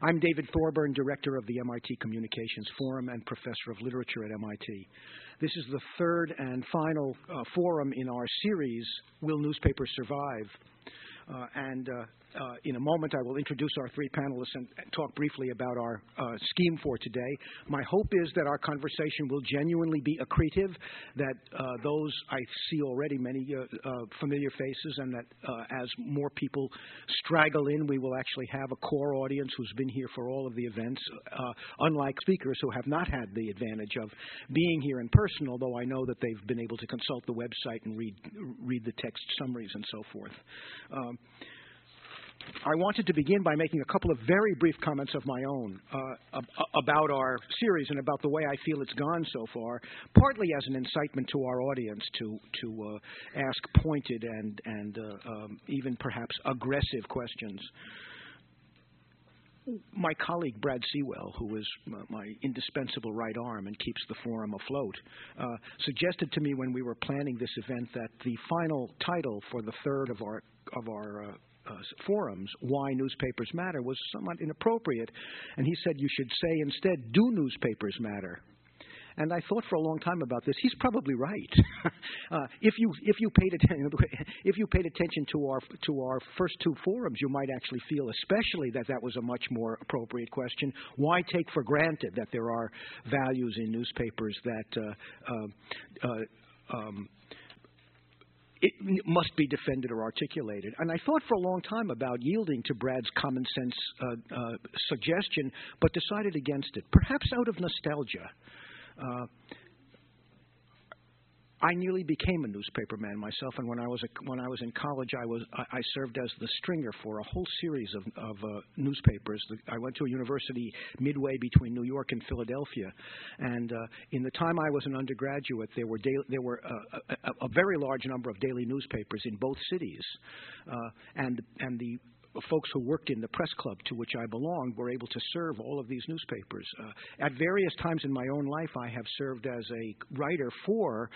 I'm David Thorburn, Director of the MIT Communications Forum and Professor of Literature at MIT. This is the third and final uh, forum in our series, Will Newspapers Survive? Uh, and uh, uh, in a moment, I will introduce our three panelists and talk briefly about our uh, scheme for today. My hope is that our conversation will genuinely be accretive, that uh, those I see already many uh, uh, familiar faces, and that uh, as more people straggle in, we will actually have a core audience who's been here for all of the events, unlike speakers who have not had the advantage of being here in person, although I know that they've been able to consult the website and read, read the text summaries and so forth. Um, I wanted to begin by making a couple of very brief comments of my own uh, about our series and about the way I feel it's gone so far, partly as an incitement to our audience to to uh, ask pointed and and uh, um, even perhaps aggressive questions. My colleague Brad Seawell, who is my indispensable right arm and keeps the forum afloat, uh, suggested to me when we were planning this event that the final title for the third of our of our uh, forums why newspapers matter was somewhat inappropriate. And he said you should say instead, do newspapers matter? And I thought for a long time about this. He's probably right. uh, if you if you paid attention if you paid attention to our to our first two forums, you might actually feel, especially that that was a much more appropriate question. Why take for granted that there are values in newspapers that uh, uh, uh um, it must be defended or articulated. And I thought for a long time about yielding to Brad's common sense uh, uh, suggestion, but decided against it, perhaps out of nostalgia. Uh, I nearly became a newspaperman myself, and when I was a, when I was in college, I was I, I served as the stringer for a whole series of, of uh, newspapers. I went to a university midway between New York and Philadelphia, and uh, in the time I was an undergraduate, there were daily, there were uh, a, a, very large number of daily newspapers in both cities, uh, and and the folks who worked in the press club to which I belonged were able to serve all of these newspapers. Uh, at various times in my own life, I have served as a writer for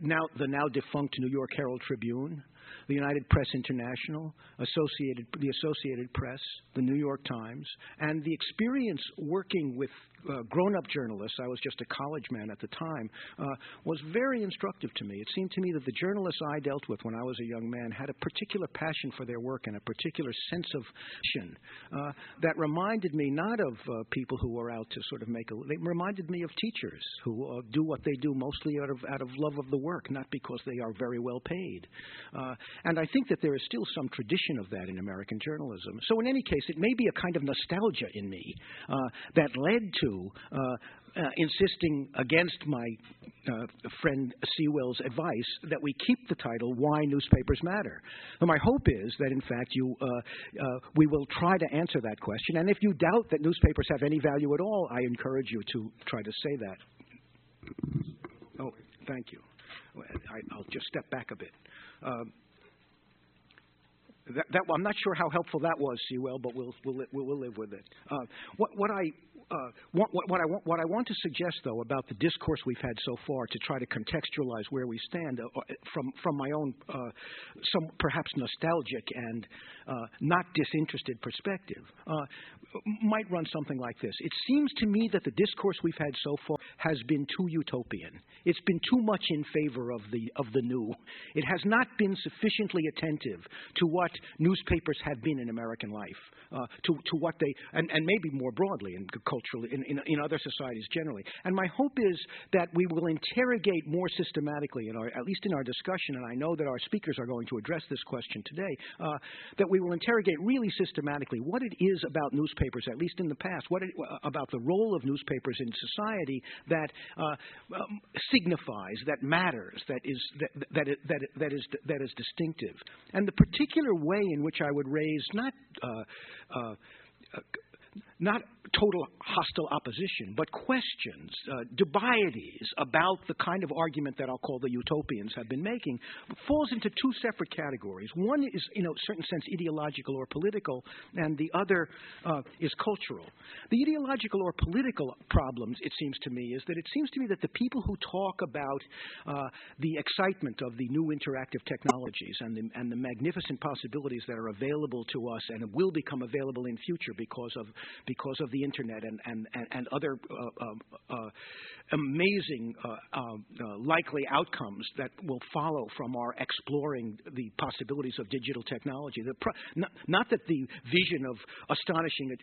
now the now defunct New York Herald Tribune, the United Press International, Associated, the Associated Press, the New York Times, and the experience working with uh, grown-up journalists, I was just a college man at the time, uh, was very instructive to me. It seemed to me that the journalists I dealt with when I was a young man had a particular passion for their work and a particular sense of mission uh, that reminded me not of uh, people who were out to sort of make a. They reminded me of teachers who uh, do what they do mostly out of out of love of the work, not because they are very well paid. Uh, and I think that there is still some tradition of that in American journalism. So in any case, it may be a kind of nostalgia in me that led to uh, uh, insisting against my uh, friend Seawell's advice that we keep the title "Why Newspapers Matter." My hope is that, in fact, you uh, we will try to answer that question. And if you doubt that newspapers have any value at all, I encourage you to try to say that. Oh, thank you. I, will just step back a bit. Um, that, that, I'm not sure how helpful that was, Seawell, but we'll, we'll, we'll live with it. Uh, what, what, I uh, what, what, I want, what I want to suggest, though, about the discourse we've had so far to try to contextualize where we stand uh, from, from my own, uh, some perhaps nostalgic and uh, not disinterested perspective, uh, might run something like this. It seems to me that the discourse we've had so far has been too utopian. It's been too much in favor of the, of the new. It has not been sufficiently attentive to what newspapers have been in American life, uh, to, to what they, and, and maybe more broadly in culturally, in, in, in, other societies generally. And my hope is that we will interrogate more systematically, in our, at least in our discussion, and I know that our speakers are going to address this question today, uh, that we will interrogate really systematically what it is about newspapers, at least in the past, what it, uh, about the role of newspapers in society that uh, um, signifies, that matters, that is, that, that, that, that, is, that is distinctive. And the particular way in which I would raise not uh, uh, not total hostile opposition, but questions, uh, dubieties about the kind of argument that I'll call the utopians have been making, falls into two separate categories. One is, in a certain sense, ideological or political, and the other uh, is cultural. The ideological or political problems, it seems to me, is that it seems to me that the people who talk about uh, the excitement of the new interactive technologies and the, and the magnificent possibilities that are available to us and will become available in future because of because of the internet and and and, other uh, uh, uh amazing uh, uh, likely outcomes that will follow from our exploring the possibilities of digital technology. Pro- not, not, that the vision of astonishing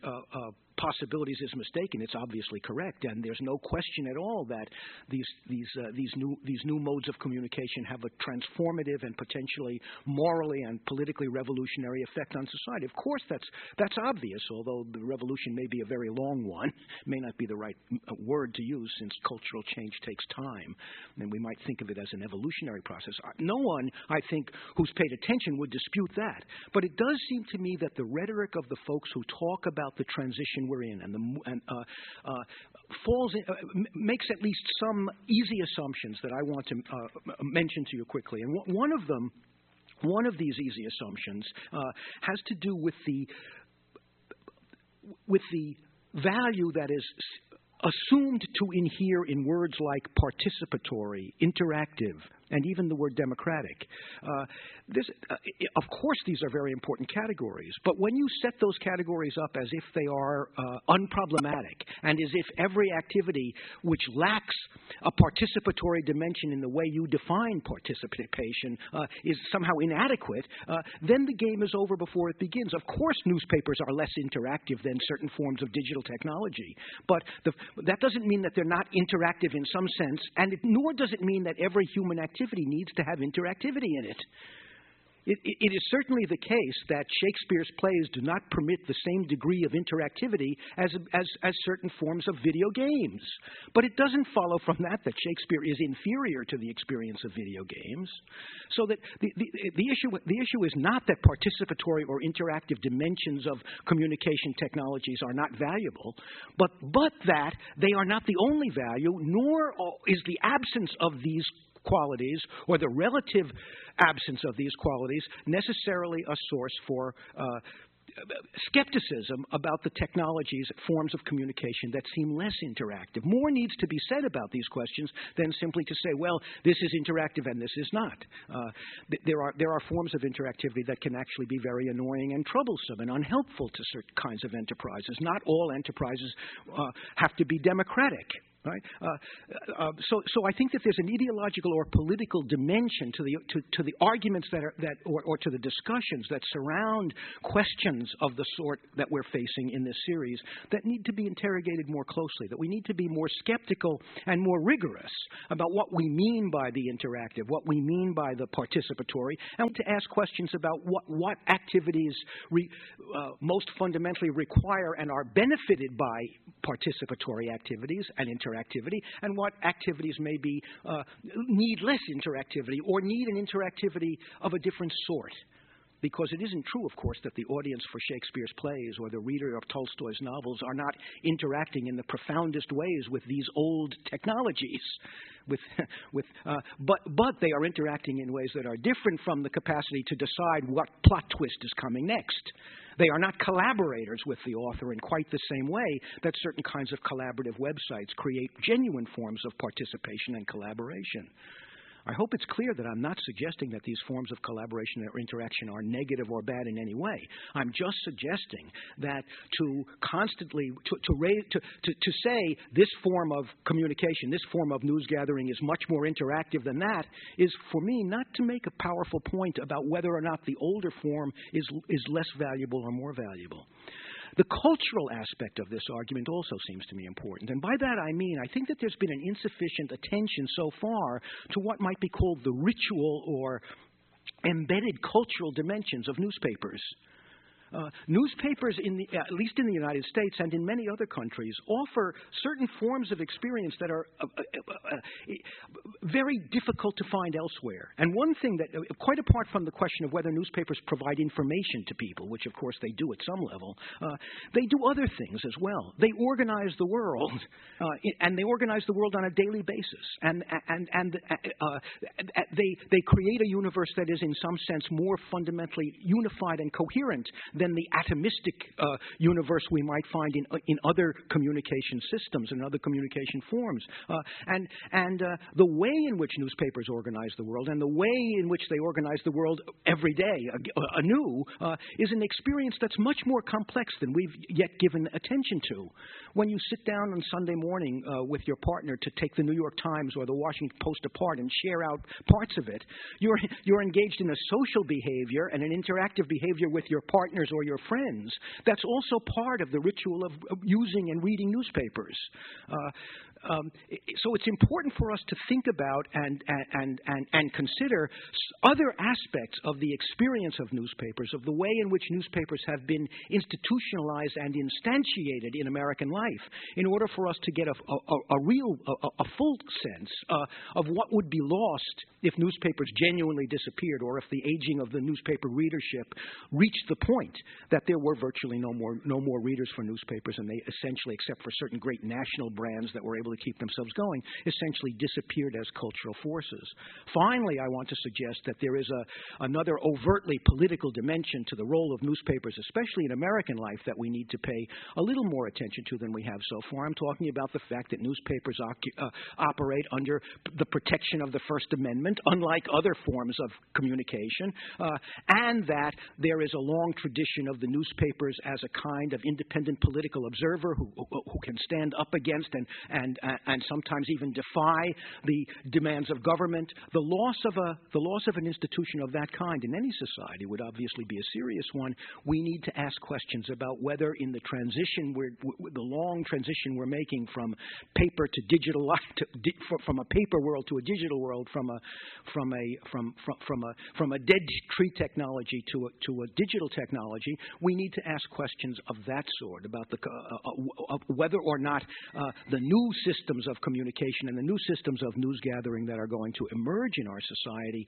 possibilities is mistaken. It's obviously correct, and there's no question at all that these these uh, these new these new modes of communication have a transformative and potentially morally and politically revolutionary effect on society. Of course, that's that's obvious. Although the revolution may be a very long one, may not be the right uh, word to use since cultural change takes time, and we might think of it as an evolutionary process. Uh, no one, I think, who's paid attention would dispute that. But it does seem to me that the rhetoric of the folks who talk about the transition we're in and, the, and uh, uh, falls in, uh, makes at least some easy assumptions that I want to uh, mention to you quickly. And w- one of them, one of these easy assumptions, uh, has to do with the with the value that is assumed to inhere in words like participatory, interactive, and even the word democratic. Uh, this, uh, of course, these are very important categories, but when you set those categories up as if they are uh, unproblematic and as if every activity which lacks a participatory dimension in the way you define participation uh, is somehow inadequate, uh, then the game is over before it begins. Of course, newspapers are less interactive than certain forms of digital technology, but the, that doesn't mean that they're not interactive in some sense, and it, nor does it mean that every human activity activity needs to have interactivity in it. It, it, it is certainly the case that Shakespeare's plays do not permit the same degree of interactivity as, as, as certain forms of video games. But it doesn't follow from that that Shakespeare is inferior to the experience of video games. So that the, the, the, issue, the issue is not that participatory or interactive dimensions of communication technologies are not valuable, but, but that they are not the only value, nor is the absence of these qualities or the relative absence of these qualities necessarily a source for uh, skepticism about the technologies, forms of communication that seem less interactive. More needs to be said about these questions than simply to say, well, this is interactive and this is not. Uh, th- there, are, there are forms of interactivity that can actually be very annoying and troublesome and unhelpful to certain kinds of enterprises. Not all enterprises uh, have to be democratic. Right? Uh, uh, so, so I think that there's an ideological or political dimension to the to, to the arguments that are that or, or to the discussions that surround questions of the sort that we're facing in this series that need to be interrogated more closely. That we need to be more skeptical and more rigorous about what we mean by the interactive, what we mean by the participatory, and to ask questions about what what activities re, uh, most fundamentally require and are benefited by participatory activities and interactive interactivity and what activities maybe uh, need less interactivity or need an interactivity of a different sort. Because it isn't true, of course, that the audience for Shakespeare's plays or the reader of Tolstoy's novels are not interacting in the profoundest ways with these old technologies. With, with, uh, but, but they are interacting in ways that are different from the capacity to decide what plot twist is coming next. They are not collaborators with the author in quite the same way that certain kinds of collaborative websites create genuine forms of participation and collaboration. I hope it's clear that I'm not suggesting that these forms of collaboration or interaction are negative or bad in any way. I'm just suggesting that to constantly to, to, raise, to, to, to say this form of communication, this form of news gathering is much more interactive than that is for me not to make a powerful point about whether or not the older form is is less valuable or more valuable. The cultural aspect of this argument also seems to me important. And by that I mean, I think that there's been an insufficient attention so far to what might be called the ritual or embedded cultural dimensions of newspapers. Uh, newspapers, the, at least in the United States and in many other countries, offer certain forms of experience that are uh, uh, uh, uh very difficult to find elsewhere. And one thing that, quite apart from the question of whether newspapers provide information to people, which of course they do at some level, they do other things as well. They organize the world, and they organize the world on a daily basis. And, and, and they, they create a universe that is, in some sense, more fundamentally unified and coherent than the atomistic uh, universe we might find in, in other communication systems and other communication forms. Uh, and and uh, the way in which newspapers organize the world and the way in which they organize the world every day anew uh, is an experience that's much more complex than we've yet given attention to. When you sit down on Sunday morning uh, with your partner to take the New York Times or the Washington Post apart and share out parts of it, you're, you're engaged in a social behavior and an interactive behavior with your partners or your friends. That's also part of the ritual of, of using and reading newspapers. Uh, um, so it's important for us to think about and, and, and, and consider other aspects of the experience of newspapers, of the way in which newspapers have been institutionalized and instantiated in American life, in order for us to get a, a, a real, a, a, full sense uh, of what would be lost if newspapers genuinely disappeared, or if the aging of the newspaper readership reached the point that there were virtually no more, no more readers for newspapers, and they essentially, except for certain great national brands that were able able to keep themselves going, essentially disappeared as cultural forces. Finally, I want to suggest that there is a, another overtly political dimension to the role of newspapers, especially in American life, that we need to pay a little more attention to than we have so far. I'm talking about the fact that newspapers uh, operate under the protection of the First Amendment, unlike other forms of communication, uh, and that there is a long tradition of the newspapers as a kind of independent political observer who, who, who can stand up against and, and and sometimes even defy the demands of government. The loss of a the loss of an institution of that kind in any society would obviously be a serious one. We need to ask questions about whether in the transition we're, the long transition we're making from paper to digital to, from a paper world to a digital world from a from a from from, from a from a dead tree technology to a, to a digital technology we need to ask questions of that sort about the uh, uh, whether or not uh, the new systems of communication and the new systems of news gathering that are going to emerge in our society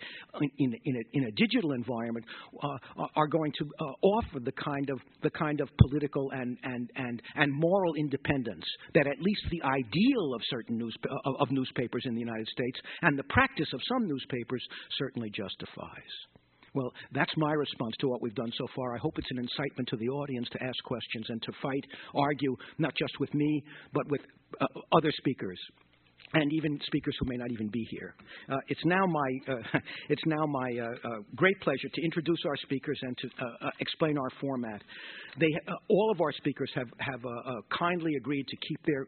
in, in, a, in a digital environment uh, are going to uh, offer the kind of the kind of political and, and, and, and moral independence that at least the ideal of certain news, of, of newspapers in the United States and the practice of some newspapers certainly justifies. Well, that's my response to what we've done so far. I hope it's an incitement to the audience to ask questions and to fight, argue, not just with me, but with uh, other speakers and even speakers who may not even be here. Uh, it's now my, uh, it's now my uh, uh, great pleasure to introduce our speakers and to uh, uh, explain our format. They, all of our speakers have, have kindly agreed to keep their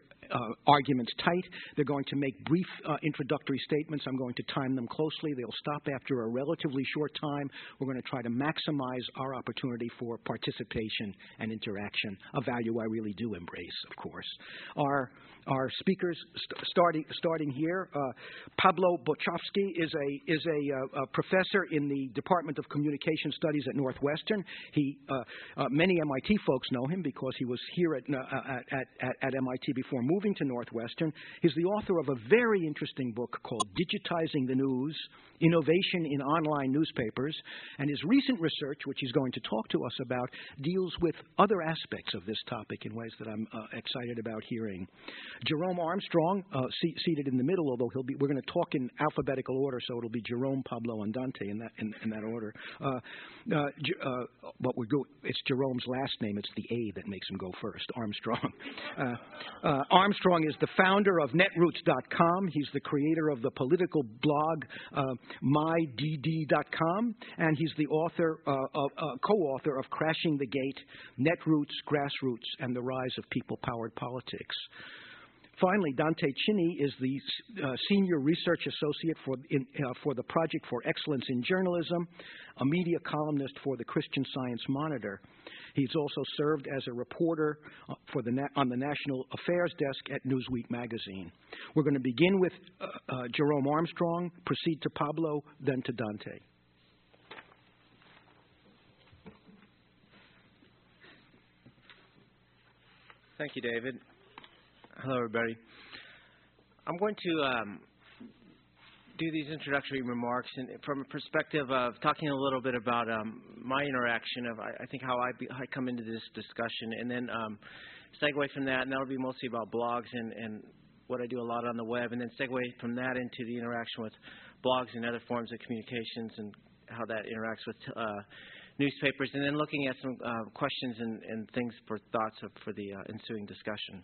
arguments tight. They're going to make brief introductory statements. I'm going to time them closely. They'll stop after a relatively short time. We're going to try to maximize our opportunity for participation and interaction, a value I really do embrace, of course. Our, our speakers, st- starting starting here. Uh, Pablo Boczkowski is a is a, uh, a, professor in the Department of Communication Studies at Northwestern. He uh, uh many MIT folks know him because he was here uh, at, at, at, at MIT before moving to Northwestern. He's the author of a very interesting book called Digitizing the News innovation in online newspapers, and his recent research, which he's going to talk to us about, deals with other aspects of this topic in ways that I'm uh, excited about hearing. Jerome Armstrong, uh, see, seated in the middle, although he'll be, we're going to talk in alphabetical order, so it'll be Jerome, Pablo, and Dante in that in, in that order. Uh, uh, uh what we go, it's Jerome's last name. It's the A that makes him go first. Armstrong. Uh, Armstrong is the founder of Netroots.com. He's the creator of the political blog mydd.com, and he's the author, uh, of, uh, co-author of Crashing the Gate, Netroots, Grassroots, and the Rise of People-Powered Politics. Finally, Dante Chinni is the uh, Senior Research Associate for, in, uh, for the Project for Excellence in Journalism, a media columnist for the Christian Science Monitor. He's also served as a reporter uh, for the na- on the National Affairs Desk at Newsweek magazine. We're going to begin with uh, uh, Jerome Armstrong, proceed to Pablo, then to Dante. Thank you, David. Hello, everybody. I'm going to um, do these introductory remarks from a perspective of talking a little bit about um, my interaction of I, I think how I, be, I, come into this discussion, and then um, segue from that, and that'll be mostly about blogs and, and what I do a lot on the web, and then segue from that into the interaction with blogs and other forms of communications and how that interacts with uh, newspapers, and then looking at some uh, questions and, and, things for thoughts of, for the uh, ensuing discussion.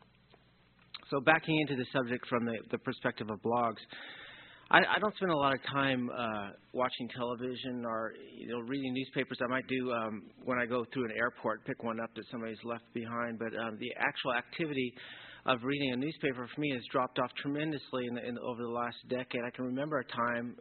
So backing into the subject from the, the perspective of blogs, I, I, don't spend a lot of time uh, watching television or you know reading newspapers. I might do um, when I go through an airport, pick one up that somebody's left behind. But um, the actual activity of reading a newspaper for me has dropped off tremendously in the, in, over the last decade. I can remember a time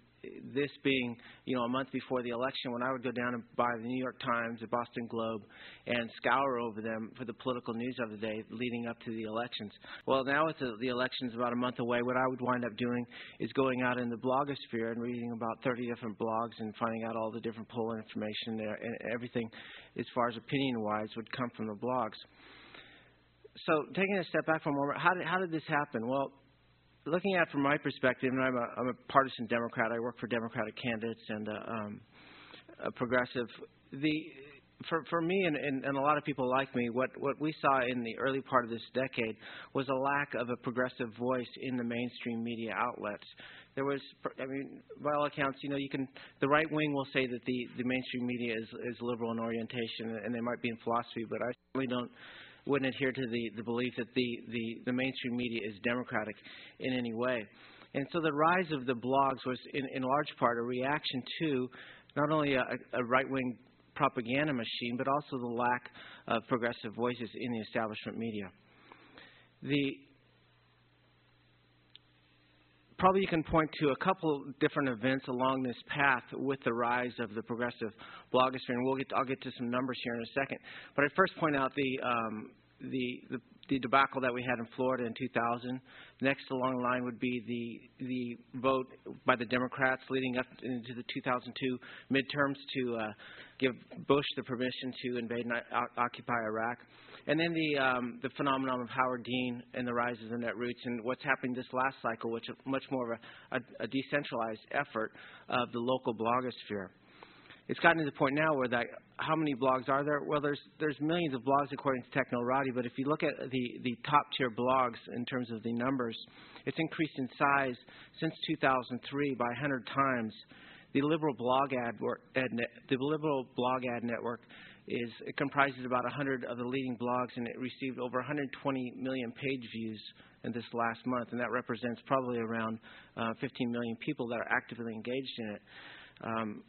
this being, you know, a month before the election, when I would go down and buy the New York Times, the Boston Globe, and scour over them for the political news of the day leading up to the elections. Well, now with the, the elections about a month away, what I would wind up doing is going out in the blogosphere and reading about 30 different blogs and finding out all the different poll information there, and everything as far as opinion-wise would come from the blogs. So, taking a step back for a moment, how did, how did this happen? Well, looking at from my perspective, and I'm a, I'm a partisan Democrat. I work for Democratic candidates and uh, um, a progressive. The for for me and, and, and a lot of people like me, what what we saw in the early part of this decade was a lack of a progressive voice in the mainstream media outlets. There was, I mean, by all accounts, you know, you can. The right wing will say that the the mainstream media is is liberal in orientation, and they might be in philosophy, but I certainly don't wouldn't adhere to the, the belief that the, the, the mainstream media is democratic in any way. And so the rise of the blogs was, in, in large part, a reaction to not only a, a right wing propaganda machine, but also the lack of progressive voices in the establishment media. The probably you can point to a couple different events along this path with the rise of the progressive blogosphere, and we'll get to, I'll get to some numbers here in a second. But I first point out the, um, the, the the debacle that we had in Florida in 2000. Next along the line would be the the vote by the Democrats leading up into the 2002 midterms to uh, give Bush the permission to invade and occupy Iraq. And then the um, the phenomenon of Howard Dean and the rise of the Netroots and what's happening this last cycle, which is much more of a, a, a decentralized effort of the local blogosphere. It's gotten to the point now where that how many blogs are there? Well, there's there's millions of blogs according to Technorati, but if you look at the the top tier blogs in terms of the numbers, it's increased in size since 2003 by 100 times. The liberal blog ad, ad the liberal blog ad network is it comprises about 100 of the leading blogs, and it received over 120 million page views in this last month, and that represents probably around uh, 15 million people that are actively engaged in it. Um,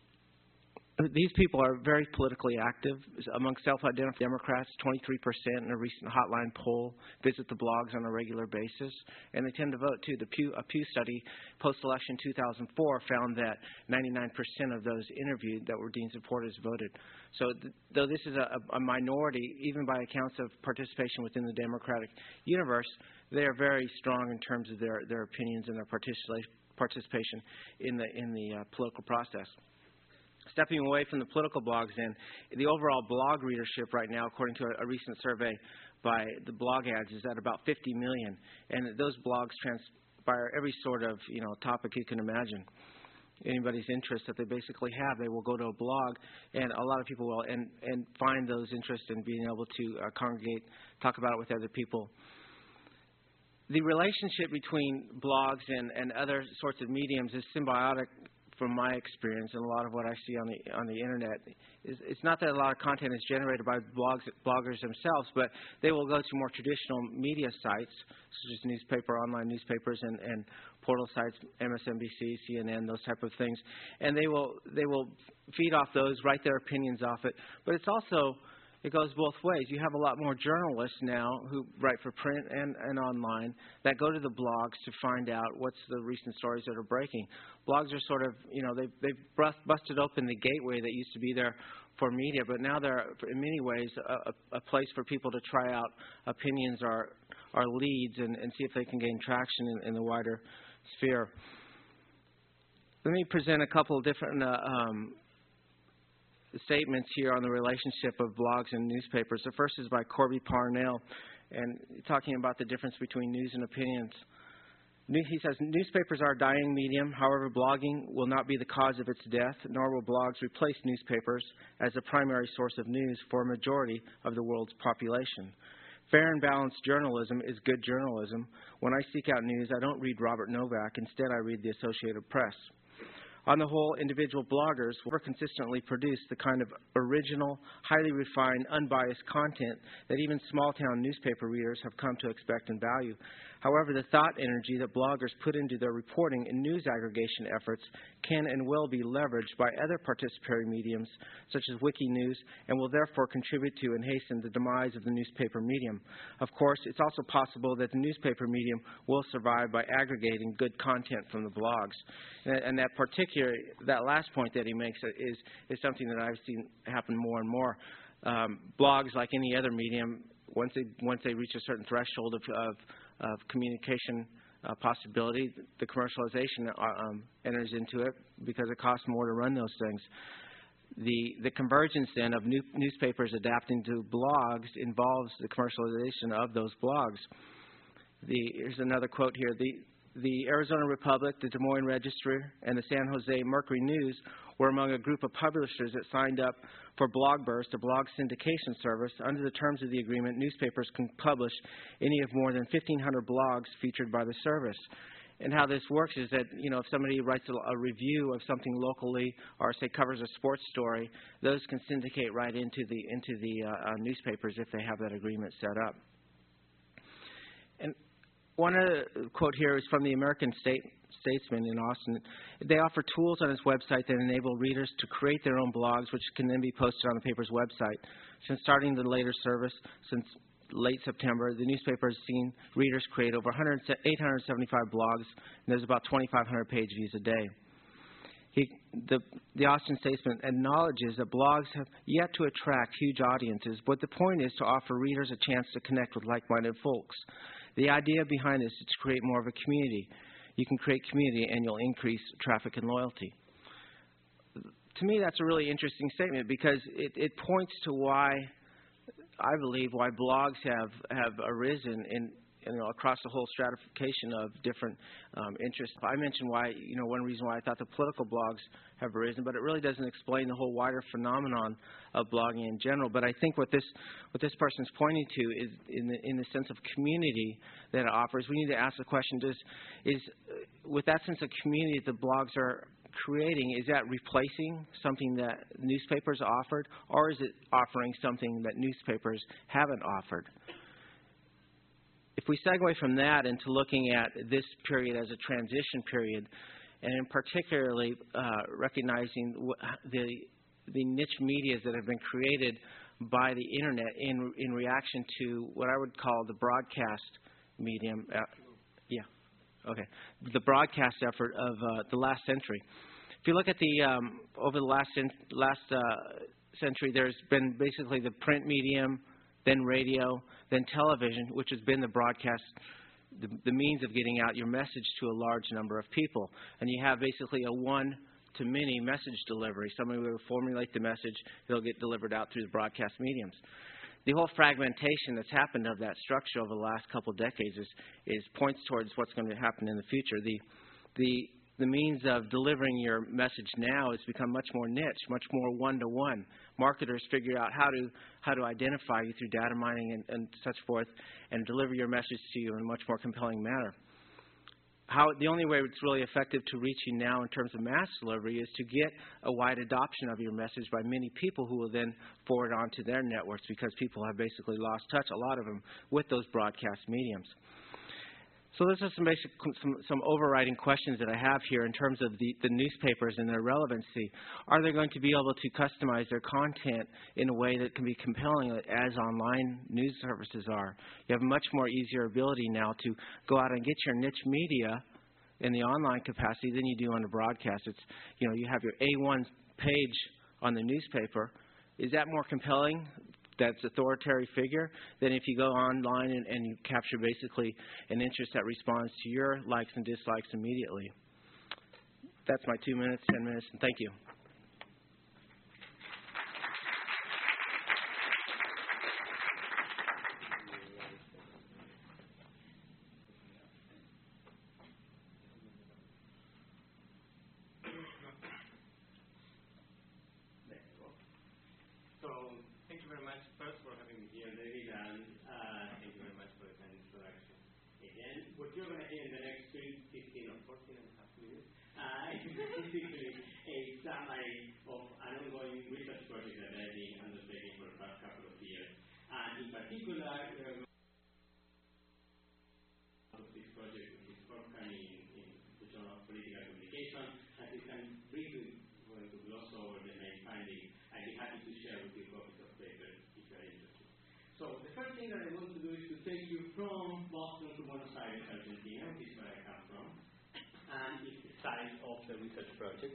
these people are very politically active. Among self-identified Democrats, 23% in a recent hotline poll visit the blogs on a regular basis, and they tend to vote too. The Pew, a Pew study post-election 2004 found that 99% of those interviewed that were Dean supporters voted. So th- though this is a, a minority, even by accounts of participation within the Democratic universe, they are very strong in terms of their, their opinions and their participation in the, in the uh, political process stepping away from the political blogs and the overall blog readership right now, according to a, a recent survey by the blog ads, is at about 50 million. And those blogs transpire every sort of you know topic you can imagine. Anybody's interest that they basically have, they will go to a blog, and a lot of people will, and and find those interests in being able to uh, congregate, talk about it with other people the relationship between blogs and, and other sorts of mediums is symbiotic from my experience and a lot of what I see on the on the internet is it's not that a lot of content is generated by blogs bloggers themselves, but they will go to more traditional media sites such as newspaper, online newspapers, and, and portal sites, MSNBC, CNN, those type of things, and they will they will feed off those, write their opinions off it. But it's also it goes both ways. You have a lot more journalists now who write for print and, and online that go to the blogs to find out what's the recent stories that are breaking. Blogs are sort of, you know, they've, they've busted open the gateway that used to be there for media, but now they're, in many ways, a, a place for people to try out opinions or, or leads and, and see if they can gain traction in, in the wider sphere. Let me present a couple of different uh, um, statements here on the relationship of blogs and newspapers. The first is by Corby Parnell, and talking about the difference between news and opinions. He says newspapers are a dying medium. However, blogging will not be the cause of its death, nor will blogs replace newspapers as the primary source of news for a majority of the world's population. Fair and balanced journalism is good journalism. When I seek out news, I don't read Robert Novak. Instead, I read the Associated Press. On the whole, individual bloggers will consistently produce the kind of original, highly refined, unbiased content that even small town newspaper readers have come to expect and value. However, the thought energy that bloggers put into their reporting and news aggregation efforts can and will be leveraged by other participatory mediums, such as Wikinews, and will therefore contribute to and hasten the demise of the newspaper medium. Of course, it's also possible that the newspaper medium will survive by aggregating good content from the blogs. And, that particular, that last point that he makes is, is something that I've seen happen more and more. Um, blogs, like any other medium, once they, once they reach a certain threshold of, of of communication uh, possibility, the commercialization uh, um, enters into it because it costs more to run those things. The, the convergence then of new, newspapers adapting to blogs involves the commercialization of those blogs. The, here's another quote here. The, the Arizona Republic, the Des Moines Register, and the San Jose Mercury News were among a group of publishers that signed up for Blogburst, a blog syndication service. Under the terms of the agreement, newspapers can publish any of more than 1,500 blogs featured by the service. And how this works is that you know if somebody writes a, a review of something locally, or say covers a sports story, those can syndicate right into the into the uh, uh, newspapers if they have that agreement set up. One uh, quote here is from the American State Statesman in Austin. They offer tools on its website that enable readers to create their own blogs, which can then be posted on the paper's website. Since starting the later service, since late September, the newspaper has seen readers create over 875 blogs, and there's about 2,500 page views a day. He, the, the, Austin Statesman acknowledges that blogs have yet to attract huge audiences, but the point is to offer readers a chance to connect with like minded folks. The idea behind this is to create more of a community you can create community and you'll increase traffic and loyalty. To me, that's a really interesting statement because it, it points to why I believe why blogs have, have arisen in, you know, across the whole stratification of different um, interests. I mentioned why, you know, one reason why I thought the political blogs have arisen, but it really doesn't explain the whole wider phenomenon of blogging in general. But I think what this what this person's pointing to is in the in the sense of community that it offers. We need to ask the question: Does is with that sense of community that the blogs are creating, is that replacing something that newspapers offered, or is it offering something that newspapers haven't offered? If we segue from that into looking at this period as a transition period, and in particularly uh, recognizing the, the niche medias that have been created by the internet in, in reaction to what I would call the broadcast medium. Uh, yeah, okay. The broadcast effort of uh, the last century. If you look at the um, over the last last uh, century, there's been basically the print medium, then radio, then television, which has been the broadcast, the, the means of getting out your message to a large number of people. And you have basically a one to many message delivery. Somebody will formulate the message, it'll get delivered out through the broadcast mediums. The whole fragmentation that's happened of that structure over the last couple of decades is, is points towards what's going to happen in the future. The, the the means of delivering your message now has become much more niche, much more one-to-one. Marketers figure out how to how to identify you through data mining and, and such forth, and deliver your message to you in a much more compelling manner. How, the only way it's really effective to reach you now in terms of mass delivery is to get a wide adoption of your message by many people who will then forward on to their networks because people have basically lost touch, a lot of them, with those broadcast mediums. So those are some basic, some, some overriding questions that I have here in terms of the, the newspapers and their relevancy. Are they going to be able to customize their content in a way that can be compelling as online news services are? You have much more easier ability now to go out and get your niche media in the online capacity than you do on the broadcast. It's, you know, you have your A1 page on the newspaper. Is that more compelling that's authoritarian figure then if you go online and, and you capture basically an interest that responds to your likes and dislikes immediately. That's my two minutes, ten minutes, and thank you. what you're going to hear in the next 15 or 14 and a half minutes uh, is basically a summary of an ongoing research project that I've been undertaking for the past couple of years. And in particular, uh, of this project, which is forthcoming in, in the Journal of Political Communication, as you can briefly going to gloss over the main findings, I'd be happy to share with you copies of papers if you're interested. So the first thing that I want to do is to take you from Boston to Buenos Aires, Argentina, which is where I come from and it's the size of the research project.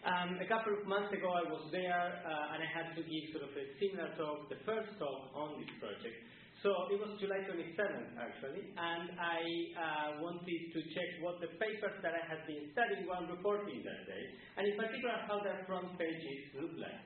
Um, a couple of months ago, I was there uh, and I had to give sort of a similar talk, the first talk on this project. So it was July 27th, actually, and I uh, wanted to check what the papers that I had been studying were reporting that day, and in particular how their front pages look like.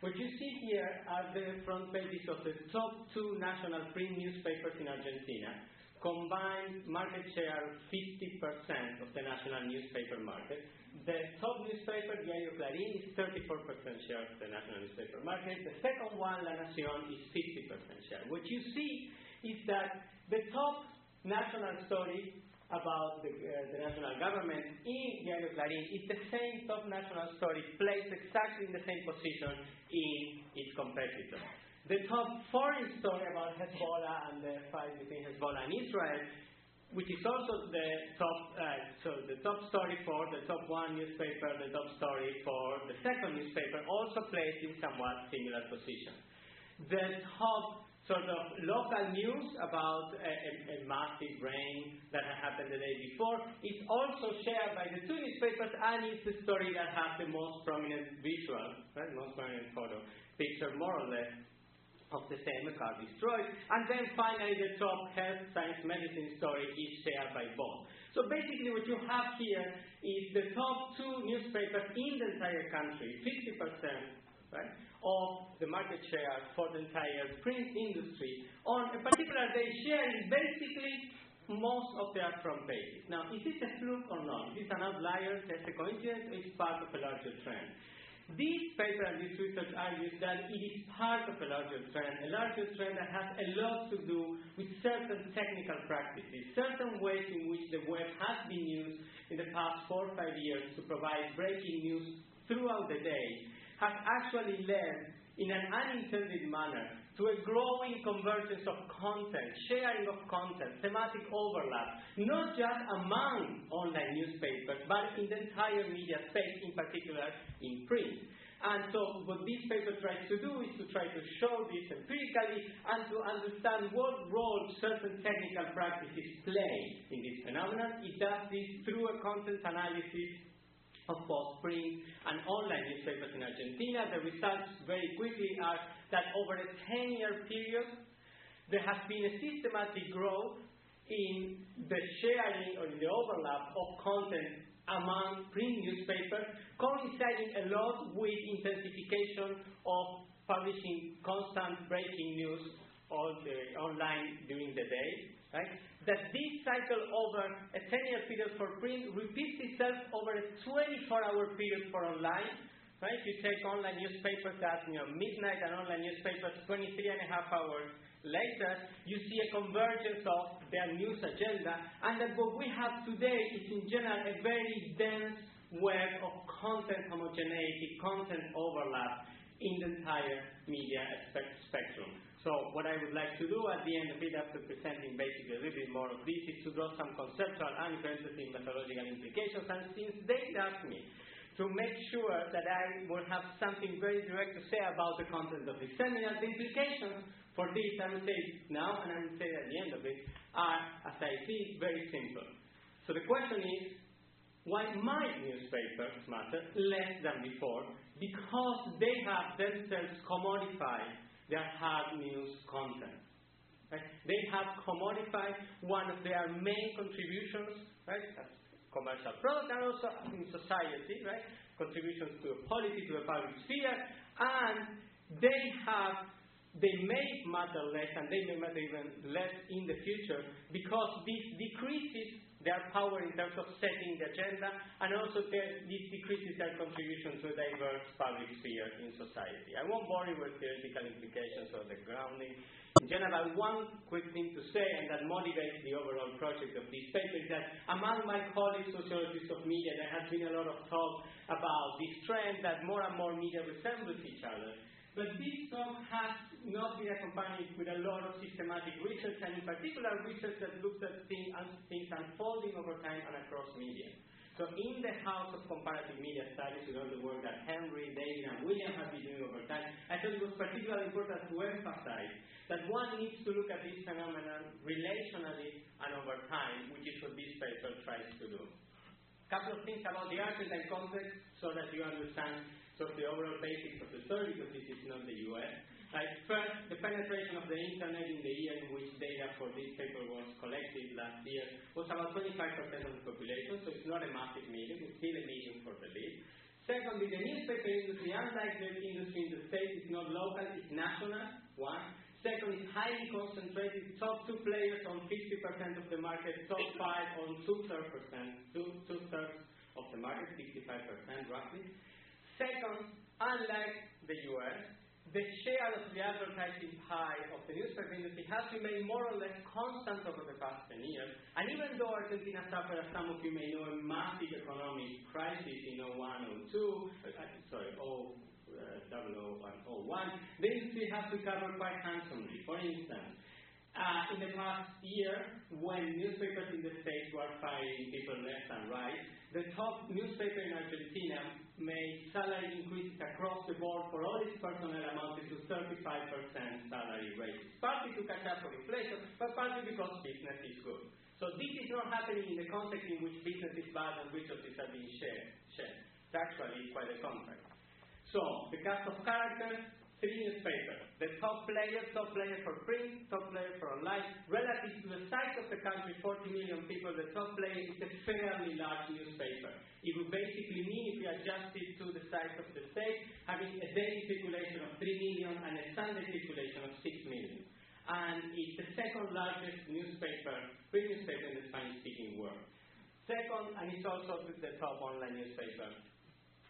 What you see here are the front pages of the top two national print newspapers in Argentina, combined market share 50% of the national newspaper market. The top newspaper, Diario Clarín, is 34% share of the national newspaper market. The second one, La Nación, is 50% share. What you see is that the top national story about the, uh, the national government in Diario Clarín is the same top national story placed exactly in the same position in its competitor. The top foreign story about Hezbollah and the fight between Hezbollah and Israel, which is also the top, uh, so the top story for the top one newspaper, the top story for the second newspaper, also placed in somewhat similar position. The top sort of local news about a, a, a, massive rain that happened the day before is also shared by the two newspapers and is the story that has the most prominent visual, right, most prominent photo, picture more or less of the same car destroyed. And then finally, the top health science medicine story is shared by both. So basically, what you have here is the top two newspapers in the entire country, 50%. Right, of the market share for the entire print industry on a particular day sharing basically most of their front pages. Now, is this a fluke or not? Is this an outlier, just a coincidence, or is part of a larger trend? This paper and this research argues that it is part of a larger trend, a larger trend that has a lot to do with certain technical practices, certain ways in which the web has been used in the past four or five years to provide breaking news throughout the day, has actually led in an unintended manner to a growing convergence of content, sharing of content, thematic overlap, not just among online newspapers, but in the entire media space, in particular in print. And so what this paper tries to do is to try to show this empirically and to understand what role certain technical practices play in this phenomenon. It does this through a content analysis of both print and online newspapers in Argentina. The results very quickly are that over a 10 year period, there has been a systematic growth in the sharing or in the overlap of content among print newspapers, coinciding a lot with intensification of publishing constant breaking news the, online during the day. Right? That this cycle over a 10-year period for print repeats itself over a 24-hour period for online. Right? If You take online newspapers at you know, midnight and online newspapers 23 and a half hours later, you see a convergence of their news agenda, and that what we have today is in general a very dense web of content homogeneity, content overlap in the entire media spectrum. So what I would like to do at the end of it, after presenting basically a little bit more of this, is to draw some conceptual and quantitative methodological implications. And since they asked me to make sure that I will have something very direct to say about the content of this seminar, the implications for this, I will say now and I will say at the end of it, are, as I see, very simple. So the question is, why might newspapers matter less than before? Because they have themselves commodified their hard news content. Right? They have commodified one of their main contributions, right, commercial product and also in society, right, contributions to a policy, to a public sphere, and they have, they may matter less and they may matter even less in the future because this decreases their power in terms of setting the agenda, and also this decreases their contribution to a diverse public sphere in society. I won't bore you with theoretical implications or the grounding. In general, one quick thing to say, and that motivates the overall project of this paper, is that among my colleagues, sociologists of media, there has been a lot of talk about this trend that more and more media resembles each other. But this talk has not been accompanied with a lot of systematic research, and in particular research that looks at things, unfolding over time and across media. So in the House of Comparative Media Studies, you know the work that Henry, David, and William have been doing over time, I thought it was particularly important to emphasize that one needs to look at this phenomenon relationally and over time, which is what this paper tries to do. A couple of things about the Argentine context so that you understand sort of the overall basics of the story, because this is not the US. Like first, the penetration of the internet in the year in which data for this paper was collected last year was about 25% of the population, so it's not a massive medium, it's still a medium for the lead. Secondly, the newspaper industry, unlike the industry in the States, is not local, it's national, one. Second, it's highly concentrated. Top two players on 50% of the market, top five on two-thirds two, two-thirds of the market, 65% roughly. Second, unlike the US, the share of the advertising pie of the newspaper industry has remained more or less constant over the past 10 years. And even though Argentina suffered, as some of you may know, a massive economic crisis in 01, 02, uh, sorry, 0, uh, 01, the industry has recovered quite handsomely. For instance, uh, in the past year, when newspapers in the States were firing people left and right, the top newspaper in Argentina made salary increases across the board for all its personnel amounted to 35% salary raises. Partly to catch up for inflation, but partly because business is good. So this is not happening in the context in which business is bad and resources are being shared. shared. It's actually quite the contrary. So, the cast of characters, three newspapers. The top player, top player for print, top player for online. Relative to the size of the country, 40 million people, the top player is a fairly large newspaper. It would basically mean, if you adjust it to the size of the state, having a daily circulation of 3 million and a Sunday circulation of 6 million. And it's the second largest newspaper, print newspaper in the Spanish-speaking world. Second, and it's also the top online newspaper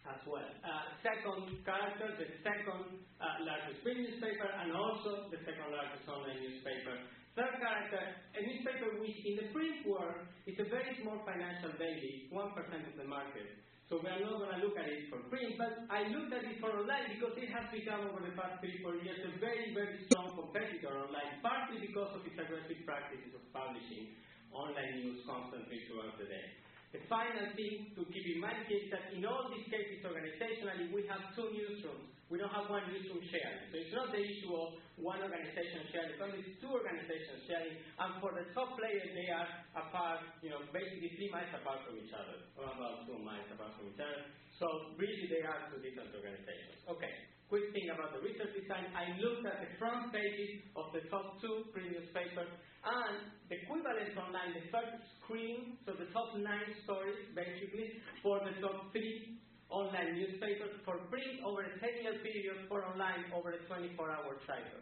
as well. Uh, second character, the second uh, largest print newspaper, and also the second largest online newspaper. Third character, a newspaper which in the print world is a very small financial daily, 1% of the market. So we are not going to look at it for print, but I looked at it for online because it has become over the past three, four years a very, very strong competitor online, partly because of its aggressive practices of publishing online news constantly throughout the day. The final thing to keep in mind is that in all these cases organizationally we have two newsrooms. We don't have one newsroom sharing. So it's not the issue of one organization sharing, it's only two organizations sharing. And for the top players, they are apart, you know, basically three miles apart from each other, or about two miles apart from each other. So really they are two different organizations. Okay quick thing about the research design, I looked at the front pages of the top two print newspapers and the equivalent online, the first screen, so the top nine stories basically, for the top three online newspapers for print over a 10-year period, for online over a 24-hour cycle.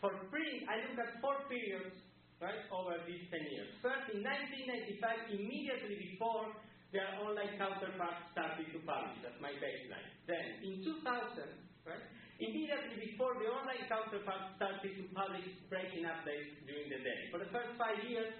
For print, I looked at four periods right, over these 10 years. First, in 1995, immediately before their online counterparts started to publish. That's my baseline. Then, in 2000, Right? Immediately before the online counterparts started to publish breaking updates during the day. For the first five years,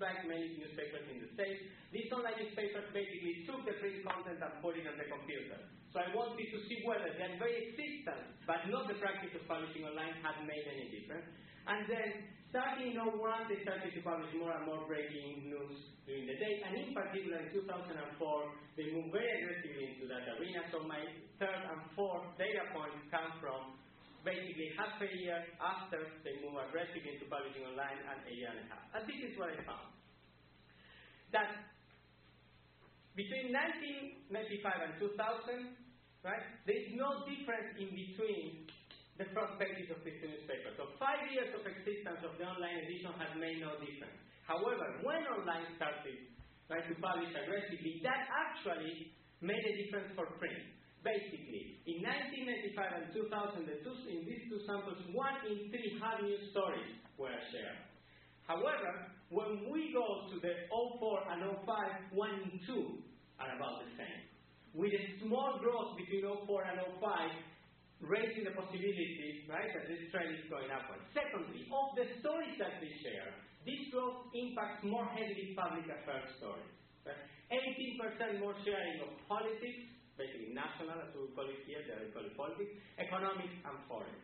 like many newspapers in the States, these online newspapers basically took the print content and put it on the computer. So I wanted to see whether that very existence, but not the practice of publishing online, had made any difference. And then, starting in 01, they started to publish more and more breaking news during the day. And in particular, in 2004, they moved very aggressively into that arena. So my third and fourth data points come from basically half a year after they move aggressively into publishing online and a year and a half. And this is what I found. That between 1995 and 2000, right, there is no difference in between the front pages of this newspaper. So five years of existence of the online edition has made no difference. However, when online started right, to publish aggressively, that actually made a difference for print. Basically, in 1995 and 2000, the two, in these two samples, one in three hard news stories were shared. However, when we go to the 04 and 05, 1 and 2 are about the same. With a small growth between 04 and 05, raising the possibility, right, that this trend is going upward. Secondly, of the stories that we share, this growth impacts more heavily public affairs stories. Right? 18% more sharing of politics, basically national, as we call it here, they call it politics, economics, and foreign.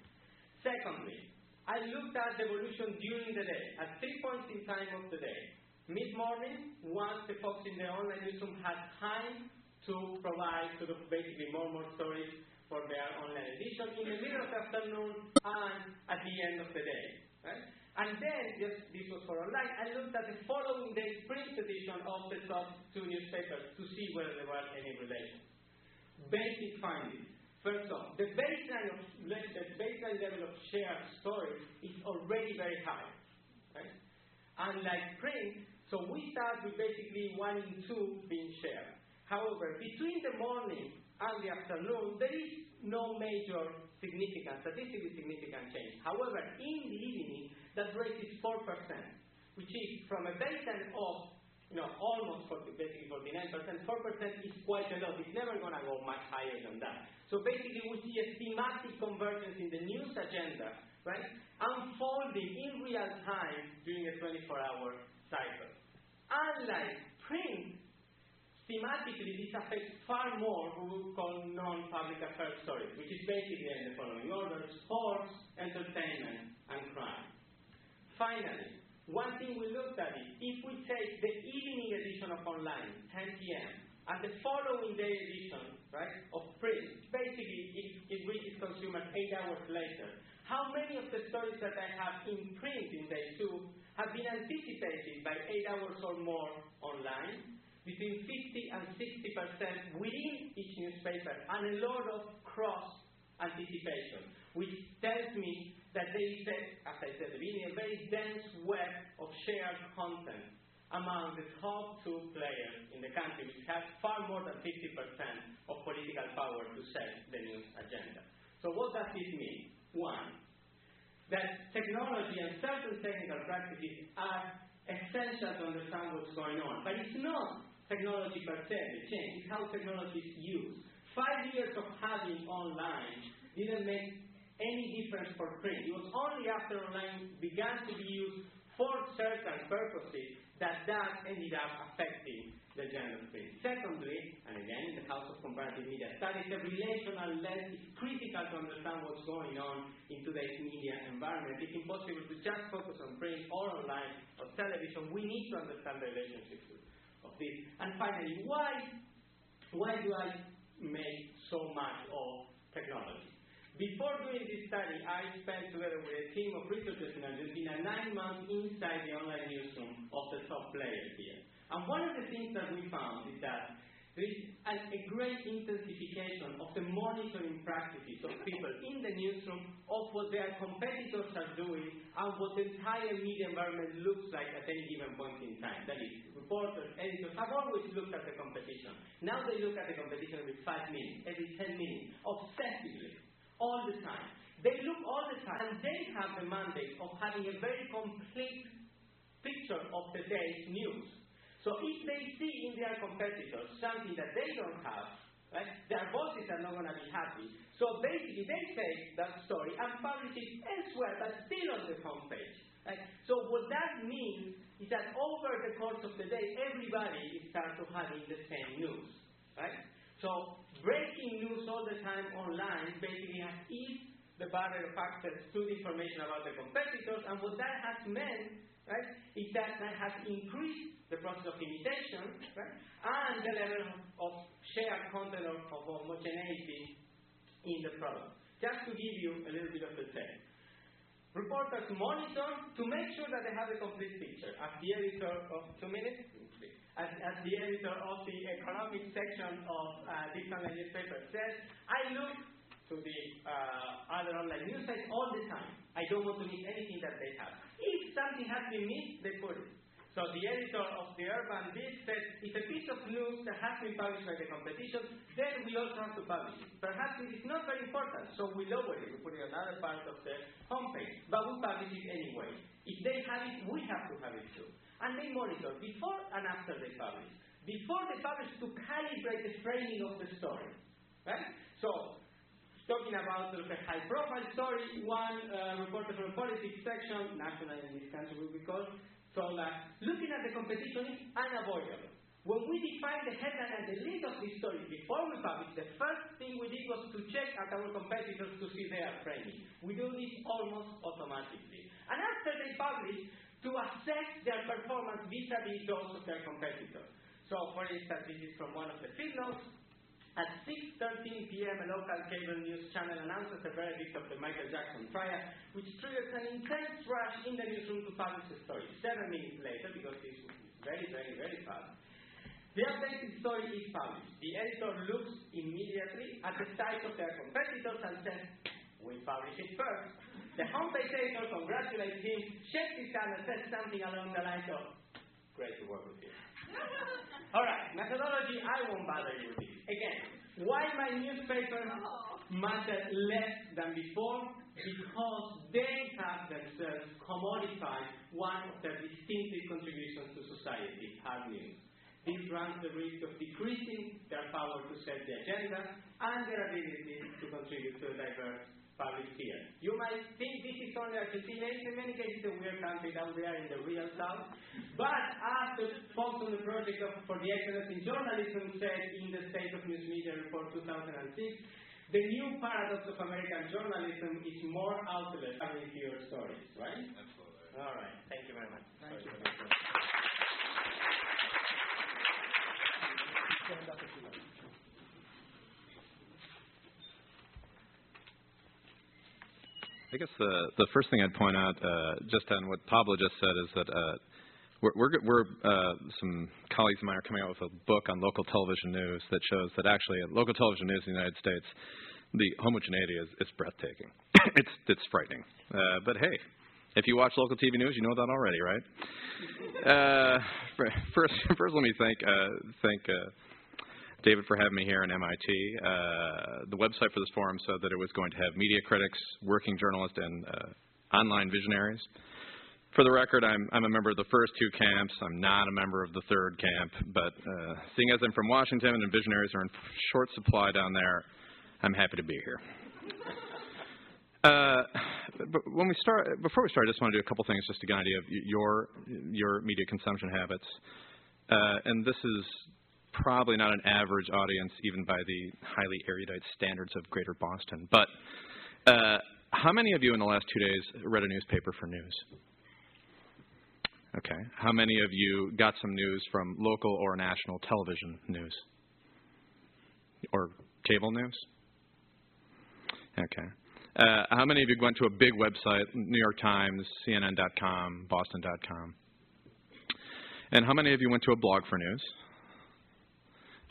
Secondly, I looked at the evolution during the day, at three points in time of the day. Mid-morning, once the folks in the online newsroom had time to provide sort of basically more and more stories for their online edition, in the middle of the afternoon, and at the end of the day. Right? And then, just this was for online, I looked at the following day's print edition of the top two newspapers to see whether there was any relation. Basic findings. First off, the baseline, of, the baseline level of shared stories is already very high. Right? Unlike print, so we start with basically one in two being shared. However, between the morning and the afternoon, there is no major significant, statistically significant change. However, in the evening, that rate is 4%, which is from a baseline of you know, almost 40, basically 49%, 4% is quite a lot. It's never going to go much higher than that. So basically, we see a thematic convergence in the news agenda, right, unfolding in real time during a 24-hour cycle. Unlike print, thematically, this affects far more what we call non-public affairs stories, which is basically in the following order: sports, entertainment, and crime. Finally, one thing we looked at is if we take the evening edition of online, 10 p.m., and the following day edition, right, of print, basically it, it reaches consumers eight hours later. How many of the stories that I have in print in day two have been anticipated by eight hours or more online? Between 50 and 60 percent within each newspaper, and a lot of cross anticipation, which tells me that is, a, as I said beginning, a very dense web of shared content among the top two players in the country, which has far more than 50% of political power to set the news agenda. So what does this mean? One, that technology and certain technical practices are essential to understand what's going on. But it's not technology per se, the change, it's how technology is used. Five years of having online didn't make any difference for print. It was only after online began to be used for certain purposes that that ended up affecting the general print. Secondly, and again in the House of Comparative Media Studies, the relational lens is critical to understand what's going on in today's media environment. It's impossible to just focus on print or online or television. We need to understand the relationships of this. And finally, why, why do I make so much of technology? Before doing this study, I spent together with a team of researchers in Argentina nine months inside the online newsroom of the top players here. And one of the things that we found is that there is a, great intensification of the monitoring practices of people in the newsroom of what their competitors are doing and what the entire media environment looks like at any given point in time. That is, reporters, editors have always looked at the competition. Now they look at the competition every five minutes, every ten minutes, obsessively all the time. They look all the time, and they have the mandate of having a very complete picture of the day's news. So if they see in their competitors something that they don't have, right, their bosses are not going to be happy. So basically, they take that story and publish it elsewhere, but still on the homepage. Right? So what that means is that over the course of the day, everybody starts to having the same news. Right? So breaking news all the time online basically has eased the barrier of access to the information about the competitors, and what that has meant, right, is that that has increased the process of imitation, right, and the level of shared content of, of homogeneity in the product. Just to give you a little bit of the sense. Reporters monitor to make sure that they have a complete picture. As the editor of two minutes, as, as the editor of the economic section of uh, this online newspaper says, I look to the uh, other online news sites all the time. I don't want to miss anything that they have. If something has been missed, they put it. So the editor of the Urban Beat said, if a piece of news that has been published by the competition, then we also have to publish it. Perhaps it is not very important, so we lower it, we put it on another part of the homepage, but we publish it anyway. If they have it, we have to have it too. And they monitor before and after they publish. Before they publish to calibrate the framing of the story. Right? So talking about of a high profile story, one uh, reporter from politics section, national in this country will be called, so that looking at the competition is unavoidable. When we defined the headline and the lead of this story before we published, the first thing we did was to check at our competitors to see their framing. We do this almost automatically. And after they publish, to assess their performance vis-a-vis those of their competitors. So, for instance, this is from one of the field. At 6.13 p.m., a local cable news channel announces the verdict of the Michael Jackson trial, which triggers an intense rush in the newsroom to publish the story. Seven minutes later, because this was very, very, very fast, the updated story is published. The editor looks immediately at the site of their competitors and says, we publish it first. The homepage editor congratulates him, shakes his hand and says something along the lines of, great to work with you. All right, methodology, I won't bother you with. Again, why my newspaper matter less than before? Because they have themselves commodified one of their distinctive contributions to society, hard news. This runs the risk of decreasing their power to set the agenda and their ability to contribute to a diverse public sphere. You might think this is only Argentina. It's in many cases a weird country down there in the real south. But as the folks on the project of, for the excellence in journalism said in the State of News Media Report 2006, the new paradox of American journalism is more outlets having fewer stories, right? Absolutely. All right. Thank you very much. Thank Sorry you. for that. Stand up if you like. I guess the the first thing I'd point out, uh, just on what Pablo just said, is that uh, we're we're, we're uh, some colleagues of mine are coming out with a book on local television news that shows that actually local television news in the United States, the homogeneity is, is breathtaking. it's it's frightening. Uh, but hey, if you watch local TV news, you know that already, right? Uh, first, first, let me thank uh, thank. Uh, David for having me here in MIT. Uh, the website for this forum said that it was going to have media critics, working journalists, and uh, online visionaries. For the record, I'm, I'm a member of the first two camps. I'm not a member of the third camp, but uh, seeing as I'm from Washington and visionaries are in short supply down there, I'm happy to be here. Uh, but when we start, before we start, I just want to do a couple things just to get an idea of your your media consumption habits. Uh, and this is probably not an average audience, even by the highly erudite standards of Greater Boston. But uh, how many of you in the last two days read a newspaper for news? Okay. How many of you got some news from local or national television news? Or cable news? Okay. Uh, how many of you went to a big website, New York Times, CNN.com, Boston.com? And how many of you went to a blog for news?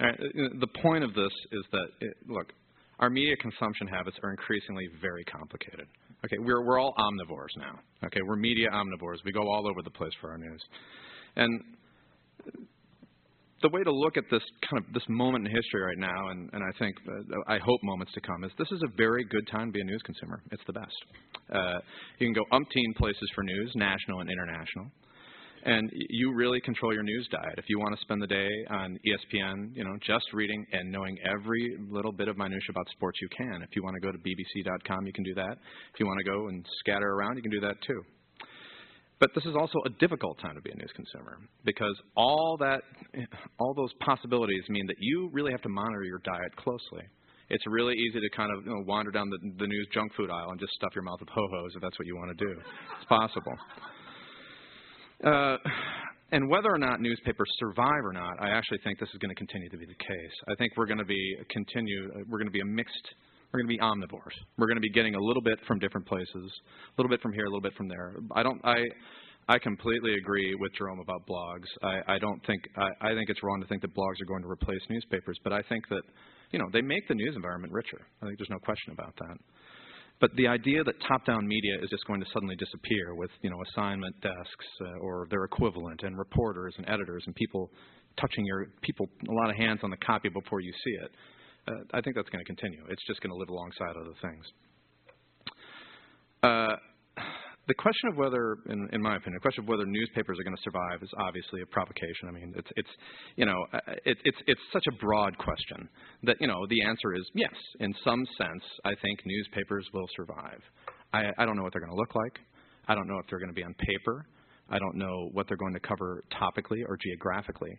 Right, uh, the point of this is that, it, look, our media consumption habits are increasingly very complicated. Okay, we're, we're all omnivores now. Okay, we're media omnivores. We go all over the place for our news. And the way to look at this kind of this moment in history right now, and, and I think uh, I hope moments to come, is this is a very good time to be a news consumer. It's the best. Uh, you can go umpteen places for news, national and international, and you really control your news diet. If you want to spend the day on ESPN, you know, just reading and knowing every little bit of minutia about sports, you can. If you want to go to BBC.com, you can do that. If you want to go and scatter around, you can do that too. But this is also a difficult time to be a news consumer because all that, all those possibilities mean that you really have to monitor your diet closely. It's really easy to kind of you know, wander down the, the news junk food aisle and just stuff your mouth with ho-hos if that's what you want to do. It's possible. Uh, and whether or not newspapers survive or not, I actually think this is going to continue to be the case. I think we're going to be continue. We're going to be a mixed. We're going to be omnivores. We're going to be getting a little bit from different places, a little bit from here, a little bit from there. I don't. I. I completely agree with Jerome about blogs. I, I don't think I, I think it's wrong to think that blogs are going to replace newspapers, but I think that you know they make the news environment richer. I think there's no question about that. But the idea that top-down media is just going to suddenly disappear with you know assignment desks uh, or their equivalent and reporters and editors and people touching your people a lot of hands on the copy before you see it. Uh, I think that's going to continue. It's just going to live alongside other things. Uh, the question of whether, in, in, my opinion, the question of whether newspapers are going to survive is obviously a provocation. I mean, it's, it's you know, uh, it, it's, it's such a broad question that, you know, the answer is yes. In some sense, I think newspapers will survive. I, I don't know what they're going to look like. I don't know if they're going to be on paper. I don't know what they're going to cover topically or geographically.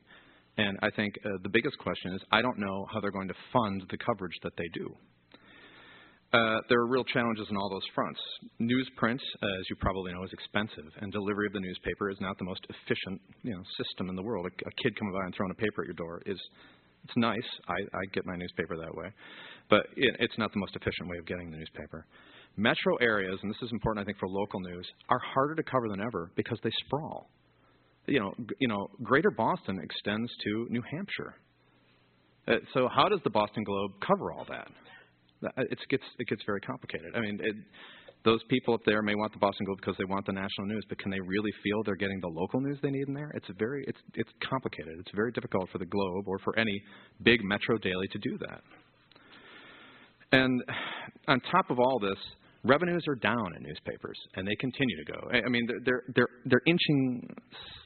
And I think uh, the biggest question is I don't know how they're going to fund the coverage that they do. Uh, there are real challenges on all those fronts. Newsprint, uh, as you probably know, is expensive, and delivery of the newspaper is not the most efficient you know, system in the world. A, a kid coming by and throwing a paper at your door is it's nice. I, I get my newspaper that way, but it, it's not the most efficient way of getting the newspaper. Metro areas, and this is important, I think, for local news, are harder to cover than ever because they sprawl. You know, you know, Greater Boston extends to New Hampshire. Uh, so how does the Boston Globe cover all that? It gets it gets very complicated. I mean, it, those people up there may want the Boston Globe because they want the national news, but can they really feel they're getting the local news they need in there? It's very it's it's complicated. It's very difficult for the Globe or for any big metro daily to do that. And on top of all this, revenues are down in newspapers, and they continue to go. I mean, they're they're they're, inching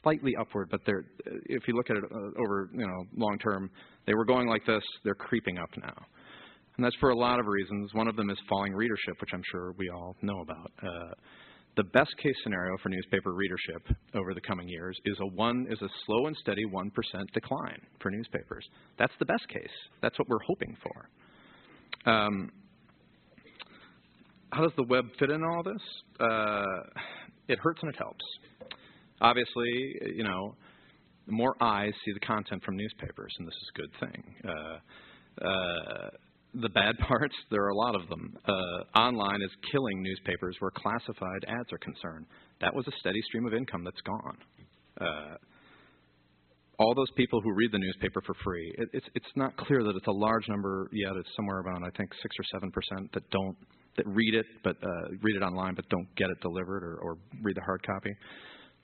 slightly upward, but they're if you look at it uh, over you know long term, they were going like this. They're creeping up now. And that's for a lot of reasons. One of them is falling readership, which I'm sure we all know about. Uh, the best case scenario for newspaper readership over the coming years is a one is a slow and steady one percent decline for newspapers. That's the best case. That's what we're hoping for. Um, how does the web fit in all this? Uh, it hurts and it helps. Obviously, you know, more eyes see the content from newspapers, and this is a good thing. Uh, uh, the bad parts, there are a lot of them. Uh, online is killing newspapers where classified ads are concerned. That was a steady stream of income that's gone. Uh, all those people who read the newspaper for free, it, it's it's not clear that it's a large number yet. It's somewhere around I think six or seven percent that don't that read it, but uh, read it online, but don't get it delivered or, or read the hard copy.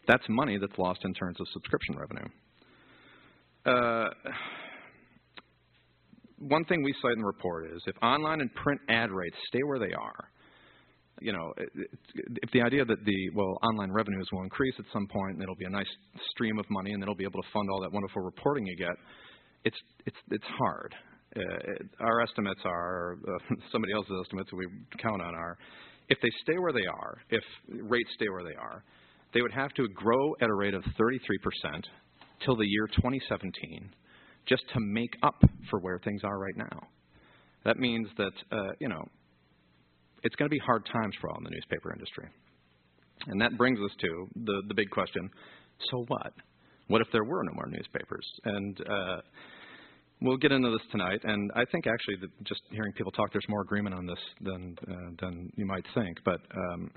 That's money that's lost in terms of subscription revenue. Uh, one thing we cite in the report is if online and print ad rates stay where they are, you know, if the idea that the well online revenues will increase at some point and it'll be a nice stream of money and it'll be able to fund all that wonderful reporting you get, it's it's it's hard. Uh, our estimates are uh, somebody else's estimates we count on are if they stay where they are, if rates stay where they are, they would have to grow at a rate of 33% till the year 2017 just to make up for where things are right now. That means that, uh, you know, it's going to be hard times for all in the newspaper industry. And that brings us to the, the big question so what? What if there were no more newspapers? And uh, we'll get into this tonight. And I think actually, that just hearing people talk, there's more agreement on this than, uh, than you might think. But um,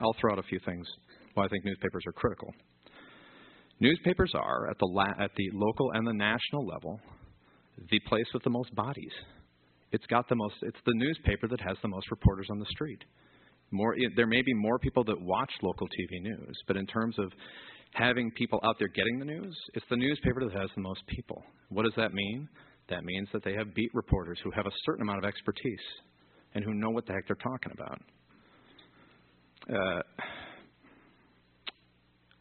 I'll throw out a few things why I think newspapers are critical. Newspapers are, at the, la- at the local and the national level, the place with the most bodies. It's got the most. It's the newspaper that has the most reporters on the street. More, there may be more people that watch local TV news, but in terms of having people out there getting the news, it's the newspaper that has the most people. What does that mean? That means that they have beat reporters who have a certain amount of expertise and who know what the heck they're talking about. Uh,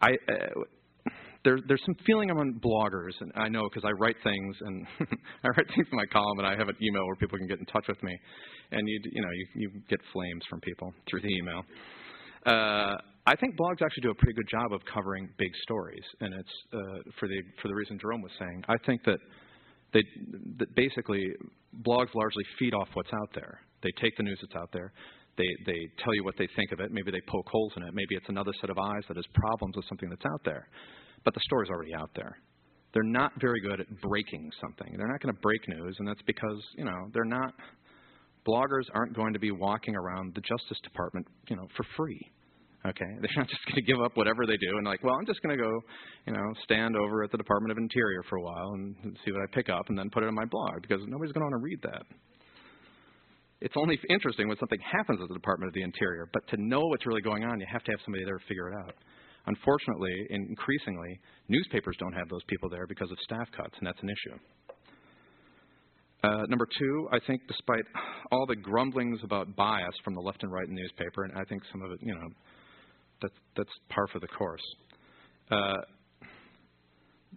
I, uh, there, there's some feeling among bloggers, and I know because I write things, and I write things in my column, and I have an email where people can get in touch with me, and you, you know, you, you get flames from people through the email. Uh, I think blogs actually do a pretty good job of covering big stories, and it's uh, for the for the reason Jerome was saying. I think that they that basically blogs largely feed off what's out there. They take the news that's out there. They they tell you what they think of it. Maybe they poke holes in it. Maybe it's another set of eyes that has problems with something that's out there but the story's already out there. They're not very good at breaking something. They're not going to break news, and that's because, you know, they're not bloggers aren't going to be walking around the Justice Department, you know, for free. Okay, they're not just going to give up whatever they do and like, well, I'm just going to go, you know, stand over at the Department of Interior for a while and see what I pick up and then put it on my blog because nobody's going to want to read that. it's only interesting when something happens at the Department of the Interior. But to know what's really going on, you have to have somebody there to figure it out. Unfortunately, increasingly, newspapers don't have those people there because of staff cuts, and that's an issue. Uh, number two, I think despite all the grumblings about bias from the left and right in the newspaper, and I think some of it, you know, that's, that's par for the course. Uh,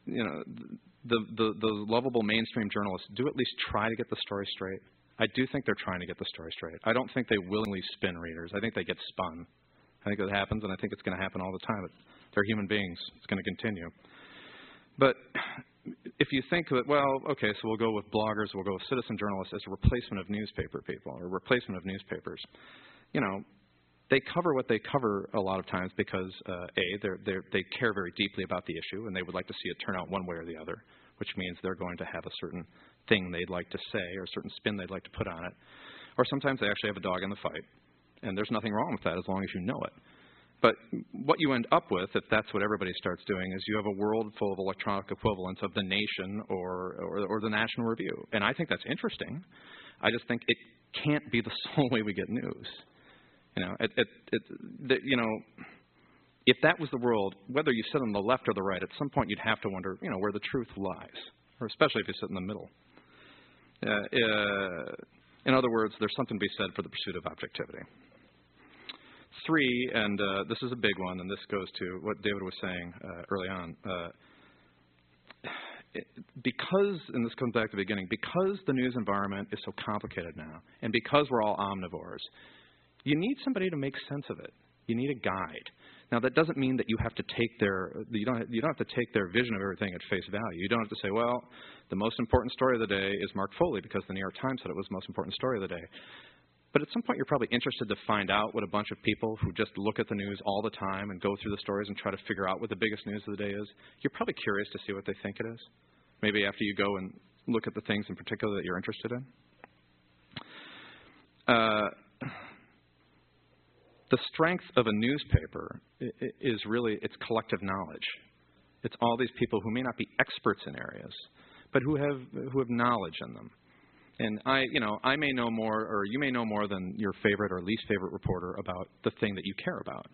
you know, the, the, the lovable mainstream journalists do at least try to get the story straight. I do think they're trying to get the story straight. I don't think they willingly spin readers. I think they get spun. I think that happens, and I think it's going to happen all the time. They're human beings. It's going to continue. But if you think that, well, okay, so we'll go with bloggers, we'll go with citizen journalists as a replacement of newspaper people or replacement of newspapers, you know, they cover what they cover a lot of times because uh, a they're, they're, they care very deeply about the issue and they would like to see it turn out one way or the other, which means they're going to have a certain thing they'd like to say or a certain spin they'd like to put on it, or sometimes they actually have a dog in the fight, and there's nothing wrong with that as long as you know it. But what you end up with, if that's what everybody starts doing, is you have a world full of electronic equivalents of the Nation or, or, or the National Review. And I think that's interesting. I just think it can't be the sole way we get news. You know, it, it, it, the, you know, if that was the world, whether you sit on the left or the right, at some point you'd have to wonder, you know, where the truth lies, or especially if you sit in the middle. Uh, uh, in other words, there's something to be said for the pursuit of objectivity three, and uh, this is a big one, and this goes to what David was saying uh, early on. Uh, because, and this comes back to the beginning, because the news environment is so complicated now, and because we're all omnivores, you need somebody to make sense of it. You need a guide. Now that doesn't mean that you have to take their you don't you don't have to take their vision of everything at face value. You don't have to say, well, the most important story of the day is Mark Foley because the New York Times said it was the most important story of the day. But at some point, you're probably interested to find out what a bunch of people who just look at the news all the time and go through the stories and try to figure out what the biggest news of the day is. You're probably curious to see what they think it is. Maybe after you go and look at the things in particular that you're interested in. Uh, the strength of a newspaper is really its collective knowledge. It's all these people who may not be experts in areas, but who have who have knowledge in them. And I, you know, I may know more, or you may know more than your favorite or least favorite reporter about the thing that you care about.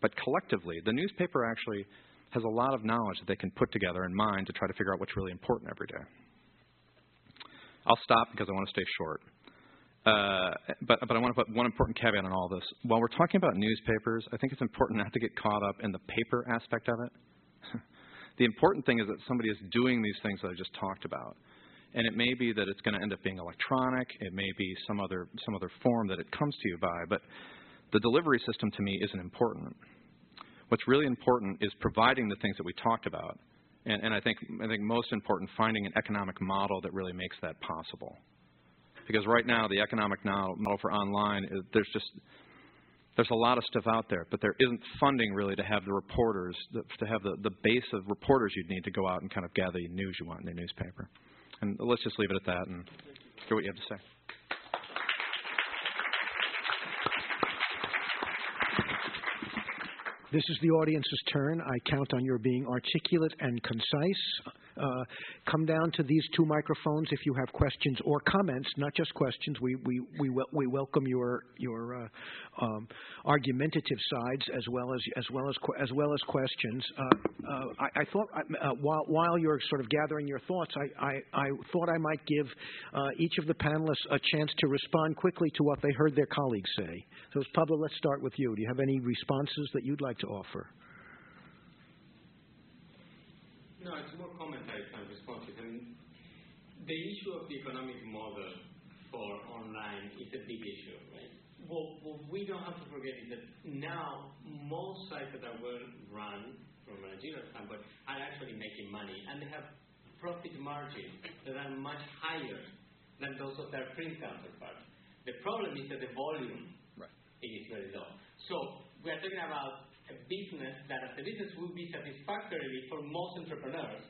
But collectively, the newspaper actually has a lot of knowledge that they can put together in mind to try to figure out what's really important every day. I'll stop because I want to stay short. Uh, but, but I want to put one important caveat on all this. While we're talking about newspapers, I think it's important not to get caught up in the paper aspect of it. the important thing is that somebody is doing these things that I just talked about. And it may be that it's going to end up being electronic. It may be some other some other form that it comes to you by. But the delivery system to me isn't important. What's really important is providing the things that we talked about, and, and I think I think most important, finding an economic model that really makes that possible. Because right now, the economic model for online, is, there's just there's a lot of stuff out there, but there isn't funding really to have the reporters, to have the, the base of reporters you'd need to go out and kind of gather the news you want in the newspaper. And let's just leave it at that and hear what you have to say. This is the audience's turn. I count on your being articulate and concise. Uh, come down to these two microphones if you have questions or comments, not just questions. We, we, we, we welcome your, your uh, um, argumentative sides as well as, as, well as, as, well as questions. Uh, I, I, thought while, while you're sort of gathering your thoughts, I, I, I thought I might give each of the panelists a chance to respond quickly to what they heard their colleagues say. So, Pablo, let's start with you. Do you have any responses that you'd like to offer? No, it's more commentary than responses. I mean, the issue of the economic model for online is a big issue, right? What, what we don't have to forget is that now most sites that are well run from a managerial standpoint are actually making money and they have profit margins that are much higher than those of their print counterparts. The problem is that the volume right. is very low. So we are talking about a business that as a business will be satisfactory for most entrepreneurs,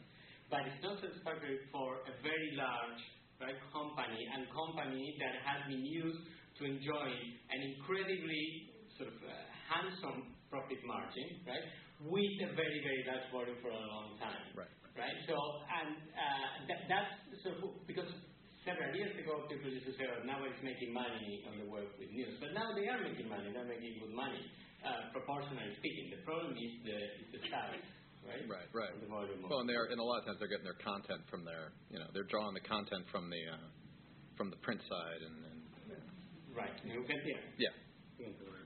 but it's not satisfactory for a very large right, company and company that has been used to enjoy an incredibly sort of uh, handsome profit margin, right, with a very, very large volume for a long time. Right. Right? So, and uh, that, that's so because several years ago, people used to say, oh, now it's making money on the work with news. But now they are making money. They're making good money, uh, proportionally speaking. The problem is the, is the size. Right, right, right. The volume well, and they're and a lot of times they're getting their content from their, you know, they're drawing the content from the uh, from the print side, and, and right. You get there. Yeah.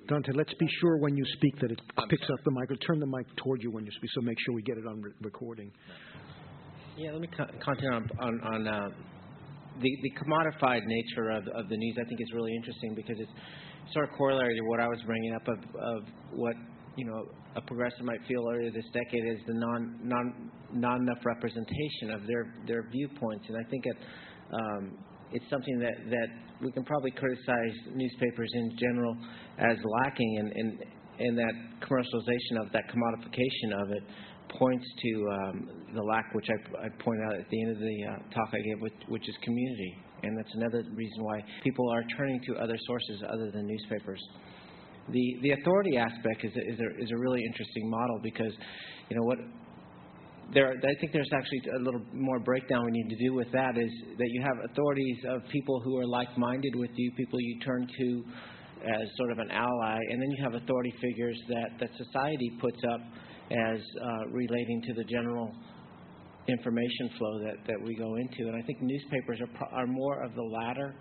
Dante, let's be sure when you speak that it I'm picks sorry. up the mic. Turn the mic toward you when you speak, so make sure we get it on re- recording. Yeah, let me co- continue on on, on uh, the the commodified nature of of the news. I think is really interesting because it's sort of corollary to what I was bringing up of of what you know a progressive might feel earlier this decade is the non non not enough representation of their their viewpoints, and I think it. Um, it's something that, that we can probably criticize newspapers in general as lacking, and, and, and that commercialization of that commodification of it points to um, the lack, which I, I pointed out at the end of the uh, talk I gave, which, which is community. And that's another reason why people are turning to other sources other than newspapers. The, the authority aspect is a, is, a, is a really interesting model because, you know, what there, I think there's actually a little more breakdown we need to do with that is that you have authorities of people who are like-minded with you, people you turn to as sort of an ally, and then you have authority figures that, that society puts up as uh, relating to the general information flow that, that we go into. And I think newspapers are, pro- are more of the latter.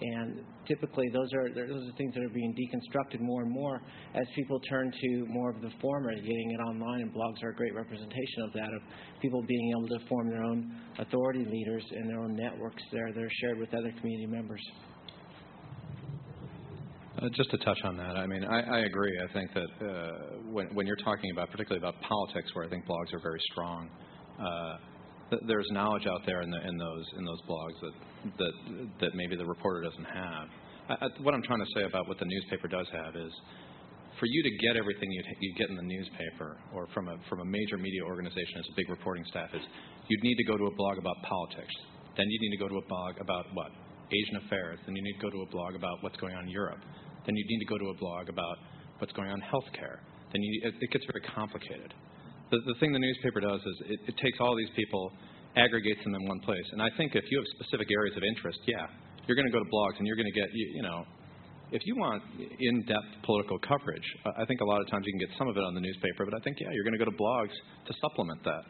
And typically, those are those are things that are being deconstructed more and more as people turn to more of the former, getting it online. And blogs are a great representation of that, of people being able to form their own authority leaders and their own networks there that are shared with other community members. Uh, just to touch on that, I mean, I, I agree. I think that uh, when, when you're talking about, particularly about politics, where I think blogs are very strong, uh, th- there's knowledge out there in, the, in those in those blogs that that that maybe the reporter doesn't have. I, I, what I'm trying to say about what the newspaper does have is, for you to get everything you you get in the newspaper or from a from a major media organization as a big reporting staff is, you'd need to go to a blog about politics. Then you need to go to a blog about what Asian affairs. Then you need to go to a blog about what's going on in Europe. Then you need to go to a blog about what's going on in healthcare. Then you, it, it gets very complicated. The, the thing the newspaper does is it, it takes all these people, aggregates them in one place. And I think if you have specific areas of interest, yeah, you're going to go to blogs and you're going to get, you, you know, if you want in-depth political coverage, I think a lot of times you can get some of it on the newspaper, but I think, yeah, you're going to go to blogs to supplement that.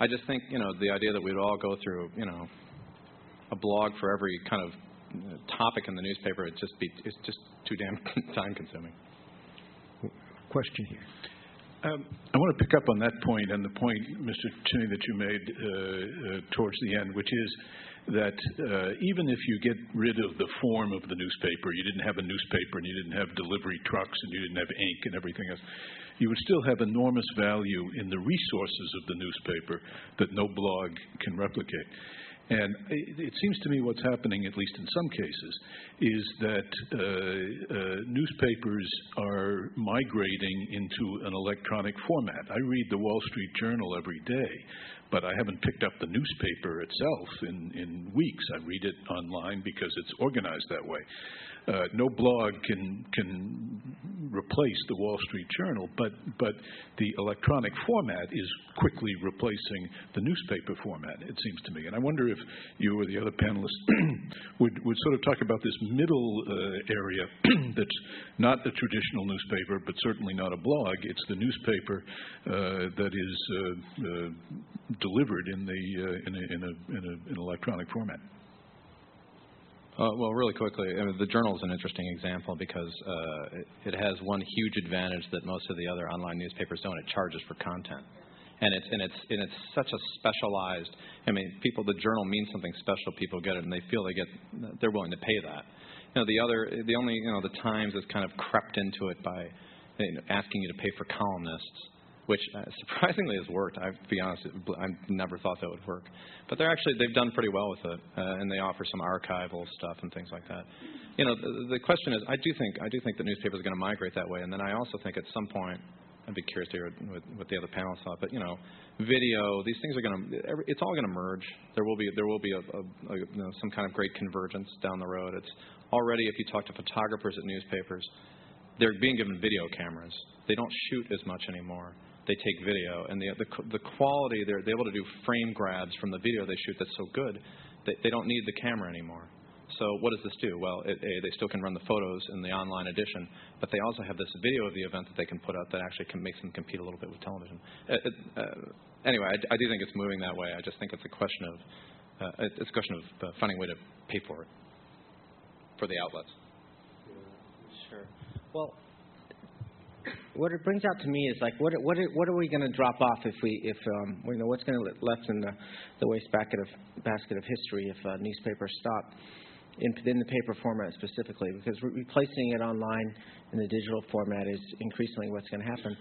I just think, you know, the idea that we'd all go through, you know, a blog for every kind of uh, topic in the newspaper, it just be, it's just too damn time consuming. Question here. Um, I want to pick up on that point and the point, Mr. Chinni, that you made uh, uh, towards the end, which is that uh, even if you get rid of the form of the newspaper, you didn't have a newspaper and you didn't have delivery trucks and you didn't have ink and everything else, you would still have enormous value in the resources of the newspaper that no blog can replicate. And it, seems to me what's happening, at least in some cases, is that uh, uh, newspapers are migrating into an electronic format. I read the Wall Street Journal every day, but I haven't picked up the newspaper itself in, in weeks. I read it online because it's organized that way. Uh, no blog can can replace the Wall Street Journal, but but the electronic format is quickly replacing the newspaper format. It seems to me, and I wonder if you or the other panelists would would sort of talk about this middle uh, area that's not a traditional newspaper, but certainly not a blog. It's the newspaper uh, that is uh, uh, delivered in the uh, in, a, in, a, in, a, in an electronic format. Uh, well, really quickly, I mean, the journal is an interesting example because uh, it, it has one huge advantage that most of the other online newspapers don't. It charges for content, and it's and it's and it's such a specialized. I mean, people. The journal means something special. People get it, and they feel they get. They're willing to pay that. You know, the other, the only, you know, the Times has kind of crept into it by you know, asking you to pay for columnists which uh, surprisingly has worked. I, to be honest, I never thought that would work. But they're actually they've done pretty well with it, uh, and they offer some archival stuff and things like that. You know, the, the question is, I do think I do think that newspapers are going to migrate that way, and then I also think at some point. I'd be curious to hear what, what the other panelists thought, but you know, video, these things are going to, it's all going to merge. There will be, there will be a, a, a you know, some kind of great convergence down the road. It's already, if you talk to photographers at newspapers, they're being given video cameras. They don't shoot as much anymore they take video, and the the, the quality they're, they're able to do frame grabs from the video they shoot that's so good, they, they don't need the camera anymore. So what does this do? Well, it, A, they still can run the photos in the online edition, but they also have this video of the event that they can put out that actually can makes them compete a little bit with television. It, it, uh, anyway, I, I do think it's moving that way. I just think it's a question of uh, it's a question of uh, finding a way to pay for it for the outlets. Sure. Well, what it brings out to me is like, what what are, what are we going to drop off if we if um, you know what's going to left in the the waste basket of basket of history if uh, newspapers stop in, in the paper format specifically because re- replacing it online in the digital format is increasingly what's going to happen.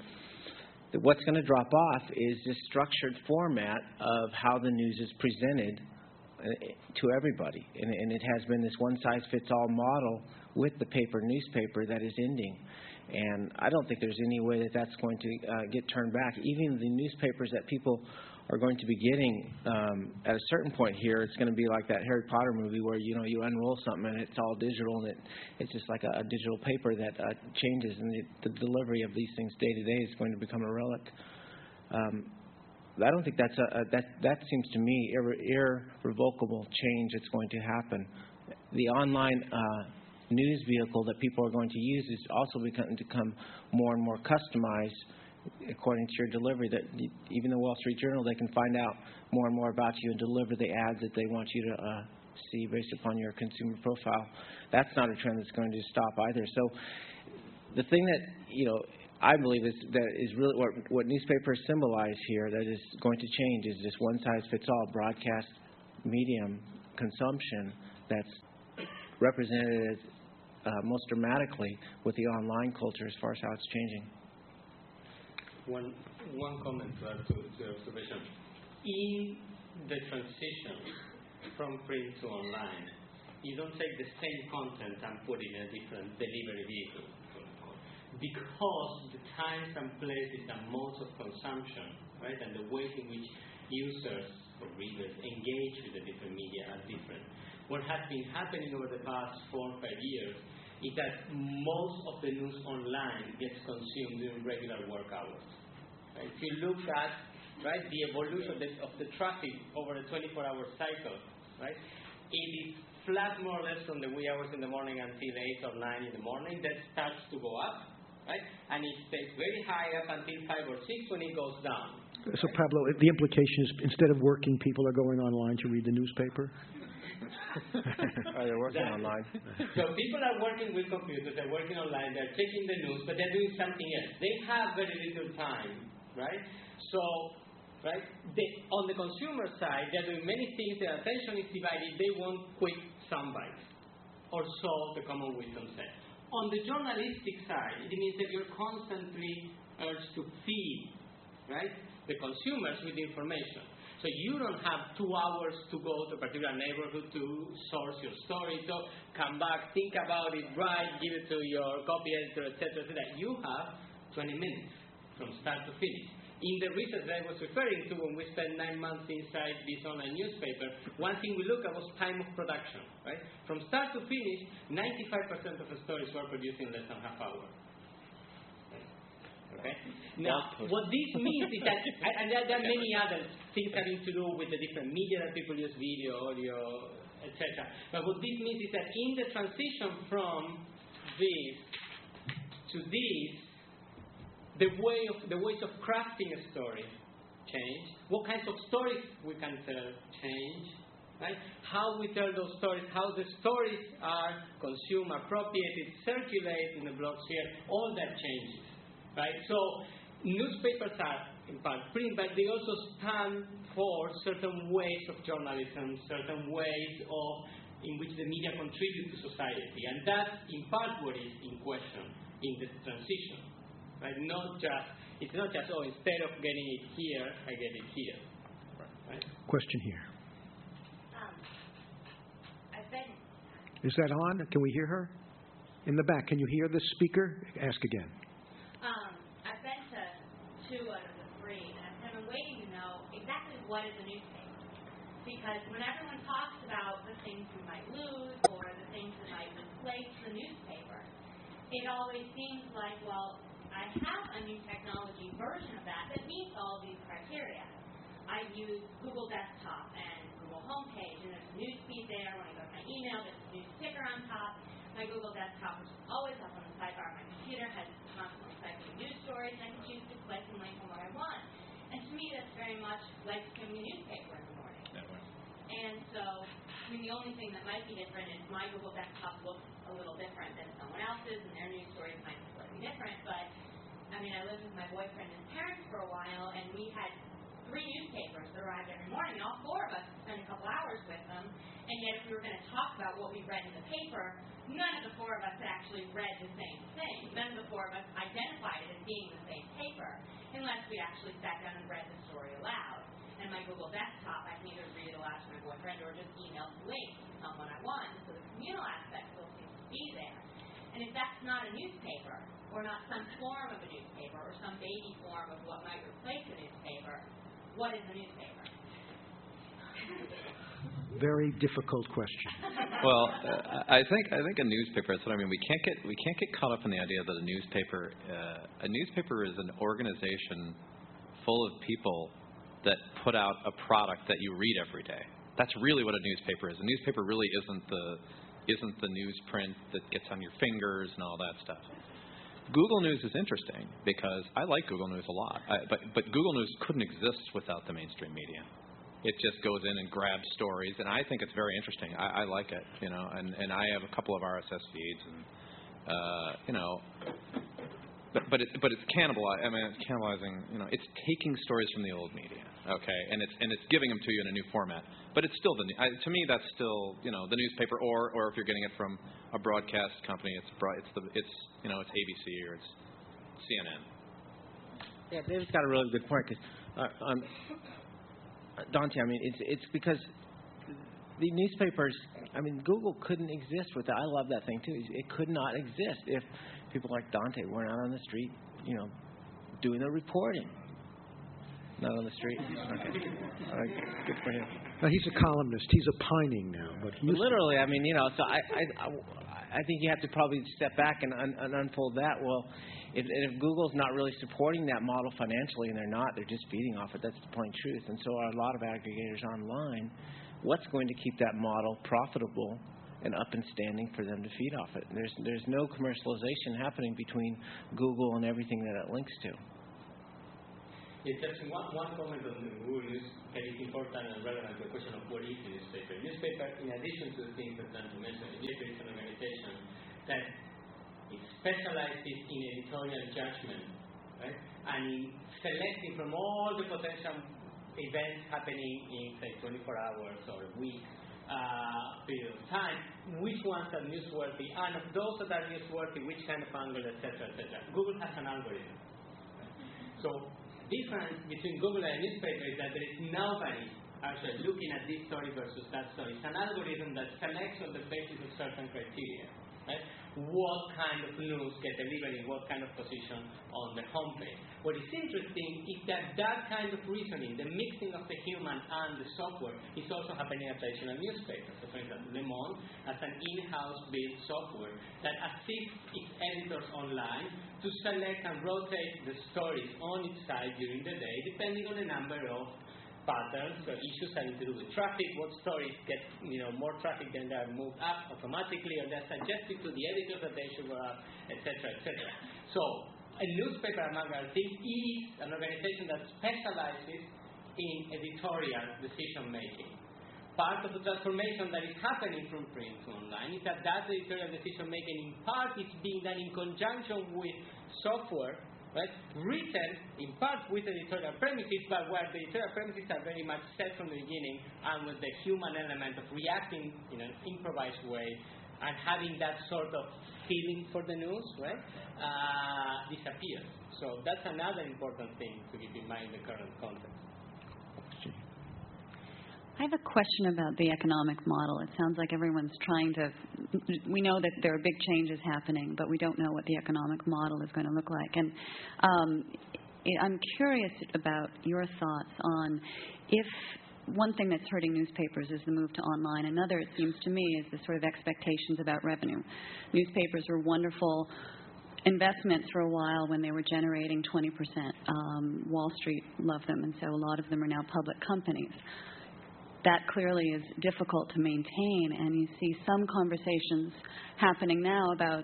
What's going to drop off is this structured format of how the news is presented uh, to everybody, and, and it has been this one size fits all model with the paper newspaper that is ending. And I don't think there's any way that that's going to uh, get turned back. Even the newspapers that people are going to be getting um, at a certain point here, it's going to be like that Harry Potter movie where you know you unroll something and it's all digital and it, it's just like a, a digital paper that uh, changes, and the, the delivery of these things day to day is going to become a relic. Um, I don't think that's a, a that that seems to me irre, irrevocable change that's going to happen. The online uh, news vehicle that people are going to use is also becoming to become more and more customized according to your delivery. That even the Wall Street Journal, they can find out more and more about you and deliver the ads that they want you to uh, see based upon your consumer profile. That's not a trend that's going to stop either. So the thing that you know I believe is that is really what, what newspapers symbolize here that is going to change is this one size fits all broadcast medium consumption that's represented uh, most dramatically with the online culture as far as how it's changing. One, one comment to add to, the observation. In the transition from print to online, you don't take the same content and put in a different delivery vehicle. Because the times and places and modes of consumption, right, and the ways in which users or readers engage with the different media are different. What has been happening over the past four or five years is that most of the news online gets consumed during regular work hours. If you look at right the evolution of the, of the traffic over a 24-hour cycle, right, it is flat more or less from the wee hours in the morning until 8 or 9 in the morning. That starts to go up, right, and it stays very high up until 5 or 6 when it goes down. So Pablo, the implication is instead of working, people are going online to read the newspaper. oh, they're working That- online. So people are working with computers, they're working online, they're checking the news, but they're doing something else. They have very little time, right? So, right, they, on the consumer side, they're doing many things, their attention is divided, they want quick soundbites, or so the common wisdom says. On the journalistic side, it means that you're constantly urged to feed, right, the consumers with information. So you don't have two hours to go to a particular neighborhood to source your story. So come back, think about it, write, give it to your copy editor, etc., etc. You have 20 minutes from start to finish. In the research that I was referring to, when we spent nine months inside this online newspaper, one thing we looked at was time of production. Right? From start to finish, 95% of the stories were produced in less than half hour. Okay? Now, what this means is that, and there, there are many other things having to do with the different media that people use, video, audio, etc. But what this means is that in the transition from this to this, the way of the ways of crafting a story change. What kinds of stories we can tell change. Right? How we tell those stories, how the stories are consumed, appropriated, circulate in the blog sphere, all that changes. Right? So newspapers are in part print, but they also stand for certain ways of journalism, certain ways of in which the media contribute to society, and that's in part what is in question in the transition. Right? Not just it's not just oh instead of getting it here, I get it here. Right? Question here. Um, I've been, Is that on? Can we hear her? In the back, can you hear the speaker? Ask again. um, I've been to two out of the three, and kind of been waiting to know exactly what is a newspaper. Because when everyone talks about the things we might lose or the things that might replace the newspaper, it always seems like, well, I have a new technology version of that that meets all these criteria. I use Google Desktop and Google Homepage, and there's a news feed there. When I go to my email, there's a news sticker on top. My Google Desktop, which is always up on the sidebar of my computer, has constantly cycling news stories, and I can choose to click and link on what I want. And to me, that's very much like skimming a newspaper in the morning. And so, I mean, the only thing that might be different is my Google Desktop looks a little different than someone else's, and their news stories might be slightly different. But, I mean, I lived with my boyfriend and parents for a while, and we had three newspapers that arrived every morning. All four of us spent a couple hours with them, and yet if we were going to talk about what we read in the paper, none of the four of us had actually read the same thing. None of the four of us identified it as being the same paper, unless we actually sat down and read the story aloud. And my Google Desktop, I can either read it aloud to my boyfriend or just email the link to someone I want. So the communal aspect still seems to be there. And if that's not a newspaper, or not some form of a newspaper, or some baby form of what might replace a newspaper, what is a newspaper? Very difficult question. well, uh, I think I think a newspaper. That's what I mean. We can't get we can't get caught up in the idea that a newspaper uh, a newspaper is an organization full of people that put out a product that you read every day. That's really what a newspaper is. A newspaper really isn't the isn't the newsprint that gets on your fingers and all that stuff. Google News is interesting because I like Google News a lot, I, but but Google News couldn't exist without the mainstream media. It just goes in and grabs stories, and I think it's very interesting. I, I like it, you know, and and I have a couple of RSS feeds, and uh, you know, but but it, but it's cannibal. I mean, it's cannibalizing. You know, it's taking stories from the old media, okay, and it's and it's giving them to you in a new format. But it's still the I, to me that's still you know the newspaper, or or if you're getting it from a broadcast company, it's broad, it's the it's you know it's ABC or it's CNN. Yeah, David's got a really good point because uh, um, Dante, I mean, it's it's because the newspapers. I mean, Google couldn't exist without. I love that thing too. It could not exist if people like Dante weren't out on the street, you know, doing the reporting. Not on the street. Okay. okay. Good for him. Now, he's a columnist. He's opining now, but literally, I mean, you know. So I, I, I think you have to probably step back and, un, and unfold that. Well, if, if Google's not really supporting that model financially, and they're not, they're just feeding off it. That's the plain truth. And so are a lot of aggregators online. What's going to keep that model profitable and up and standing for them to feed off it? There's there's no commercialization happening between Google and everything that it links to. Yes, just one, one comment on the News that is important and relevant to the question of what is a newspaper. Newspaper, in addition to the things that Dante mentioned, newspaper is an organization that specializes in editorial judgment, right? And in selecting from all the potential events happening in, say, 24 hours or a week uh, period of time, which ones are newsworthy, and of those that are newsworthy, which kind of angle, etc., etc. Google has an algorithm. So difference between Google and a newspaper is that there is nobody actually looking at this story versus that story. It's an algorithm that selects on the basis of certain criteria. Right? What kind of news get delivered in what kind of position on the homepage. What is interesting is that that kind of reasoning, the mixing of the human and the software, is also happening at traditional newspapers. So, for example, Le Monde has an in-house built software that assists its editors online to select and rotate the stories on its site during the day, depending on the number of patterns or issues having to do with traffic, what stories get you know more traffic than are moved up automatically, or they're suggested to the editors that they should go up, etc., etc. So a newspaper, among other things, is an organization that specializes in editorial decision making. Part of the transformation that is happening from print to online is that that editorial decision making, in part, is being done in conjunction with software right? Written in part with editorial premises, but where the editorial premises are very much set from the beginning and with the human element of reacting in an improvised way and having that sort of feeling for the news, right, uh, disappears. So that's another important thing to keep in mind in the current context. I have a question about the economic model. It sounds like everyone's trying to. We know that there are big changes happening, but we don't know what the economic model is going to look like. And um, I'm curious about your thoughts on if one thing that's hurting newspapers is the move to online. Another, it seems to me, is the sort of expectations about revenue. Newspapers were wonderful investments for a while when they were generating 20%. Um, Wall Street loved them, and so a lot of them are now public companies. That clearly is difficult to maintain, and you see some conversations happening now about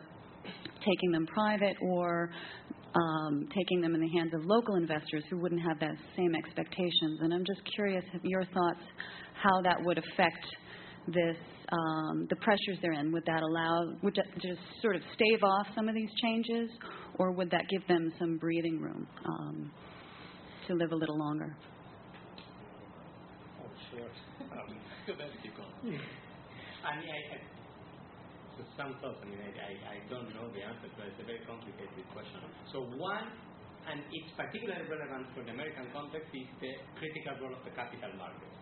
taking them private or um, taking them in the hands of local investors who wouldn't have that same expectations. And I'm just curious your thoughts how that would affect this, um, the pressures they're in. Would that allow, would that just sort of stave off some of these changes, or would that give them some breathing room um, to live a little longer? Oh, sure. Um, keep going. Hmm. I mean, I, I, so some thoughts. I mean, I, I, I don't know the answer it. It's a very complicated question. So one, and it's particularly relevant for the American context, is the critical role of the capital markets.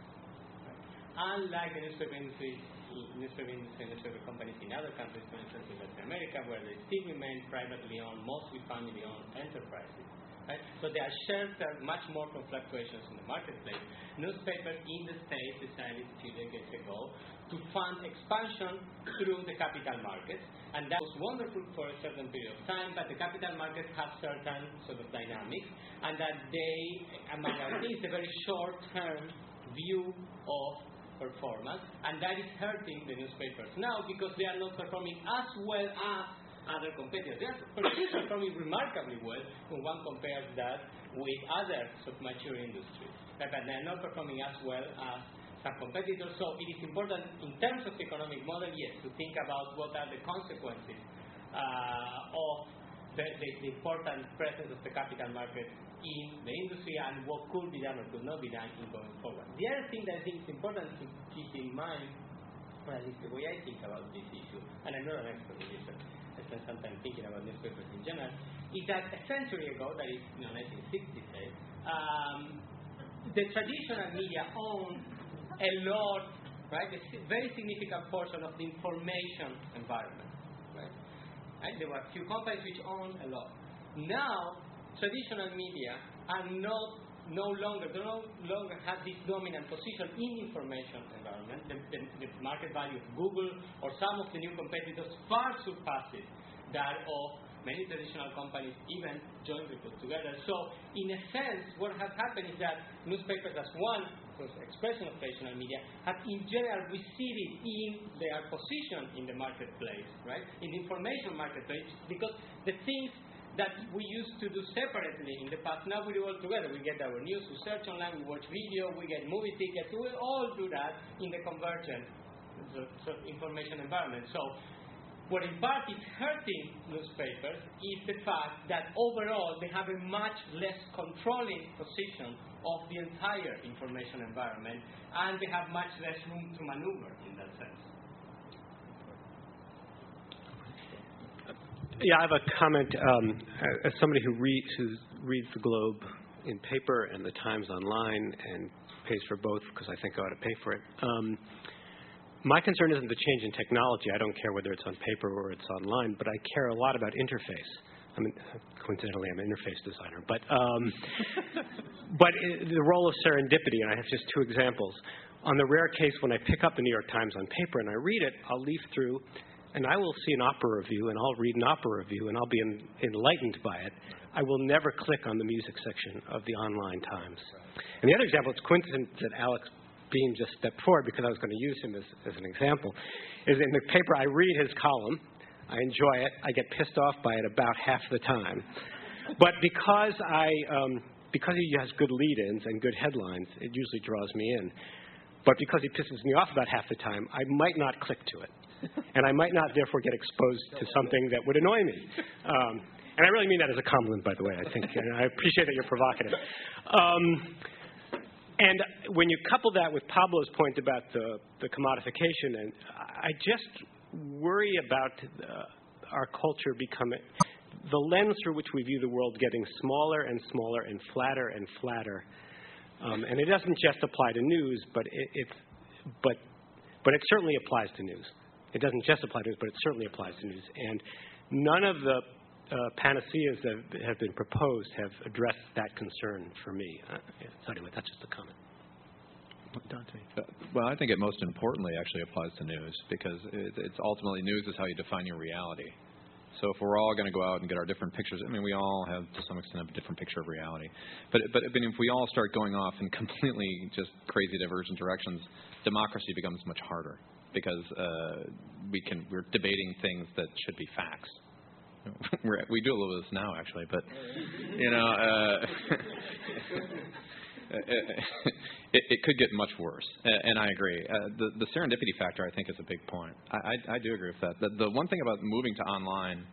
Unlike the newspaper industry, newspaper industry, newspaper companies in other countries, for instance in Latin America, where they still remain privately owned, mostly family-owned enterprises. Right? So they are sheltered much more from fluctuations in the marketplace. Newspapers in the States decided a few decades ago to fund expansion through the capital markets, and that was wonderful for a certain period of time, but the capital markets have certain sort of dynamics, and that they, among other things, a very short-term view of performance, and that is hurting the newspapers now because they are not performing as well as other competitors. They are performing remarkably well when one compares that with other mature industries, but they are not performing as well as some competitors. So it is important in terms of the economic model, yes, to think about what are the consequences uh, of the, the, the important presence of the capital market in the industry and what could be done or could not be done in going forward. The other thing that I think is important to keep in mind, or at least the way I think about this issue, and I'm not an expert in this, but I spend some time thinking about newspapers in general, is that a century ago, that is, you know, 1960 say, um, the traditional media owned a lot, right, a very significant portion of the information environment, right? right? There were a few companies which owned a lot. Now, traditional media are not no longer they no longer have this dominant position in information environment. The, the, the, market value of Google or some of the new competitors far surpasses that of many traditional companies, even jointly put together. So, in a sense, what has happened is that newspapers, as one expression of traditional media, have in general receded in their position in the marketplace, right? In the information marketplace, because the things that we used to do separately in the past. Now we do all together. We get our news, we search online, we watch video, we get movie tickets. We all do that in the convergent information environment. So what in part is hurting newspapers is the fact that overall they have a much less controlling position of the entire information environment and they have much less room to maneuver in that sense. Yeah, I have a comment. Um, as somebody who reads, who reads the Globe in paper and the Times online and pays for both because I think I ought to pay for it. Um, my concern isn't the change in technology. I don't care whether it's on paper or it's online, but I care a lot about interface. I mean, coincidentally, I'm an interface designer. But um, but the role of serendipity, and I have just two examples. On the rare case when I pick up the New York Times on paper and I read it, I'll leaf through and I will see an opera review and I'll read an opera review and I'll be en- enlightened by it. I will never click on the music section of the online Times. And the other example, it's coincident that Alex Beam just stepped forward because I was going to use him as, as an example, is in the paper I read his column. I enjoy it. I get pissed off by it about half the time. But because I um, because he has good lead-ins and good headlines, it usually draws me in. But because he pisses me off about half the time, I might not click to it and I might not therefore get exposed to something that would annoy me. Um, and I really mean that as a compliment, by the way. I think I appreciate that you're provocative. Um, and when you couple that with Pablo's point about the, the commodification, and I just worry about uh, our culture becoming the lens through which we view the world getting smaller and smaller and flatter and flatter. Um, and it doesn't just apply to news, but it, but but it certainly applies to news. It doesn't just apply to news, but it certainly applies to news. And none of the uh, panaceas that have been proposed have addressed that concern for me. Uh, so anyway, that's just a comment. Dante. Uh, well, I think it most importantly actually applies to news because it, it's ultimately news is how you define your reality. So if we're all going to go out and get our different pictures, I mean, we all have to some extent a different picture of reality. But but I mean, if we all start going off in completely just crazy divergent directions, democracy becomes much harder because uh, we can we're debating things that should be facts. We do a little of this now, actually, but you know, uh, it, it could get much worse. And I agree. Uh, the, the serendipity factor, I think, is a big point. I, I, I do agree with that. The, the one thing about moving to online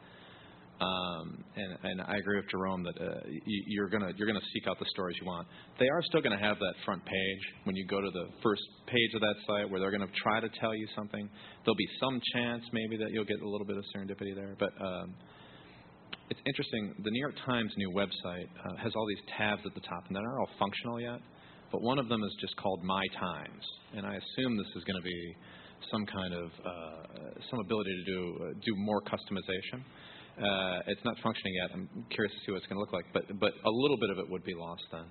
um, and, and I agree with Jerome that uh, you, you're gonna you're gonna seek out the stories you want. They are still gonna have that front page when you go to the first page of that site where they're gonna try to tell you something. There'll be some chance maybe that you'll get a little bit of serendipity there, but um, it's interesting. The New York Times new website uh, has all these tabs at the top, and they're not all functional yet. But one of them is just called My Times, and I assume this is going to be some kind of uh, some ability to do uh, do more customization. Uh, it's not functioning yet. I'm curious to see what it's going to look like, but but a little bit of it would be lost then.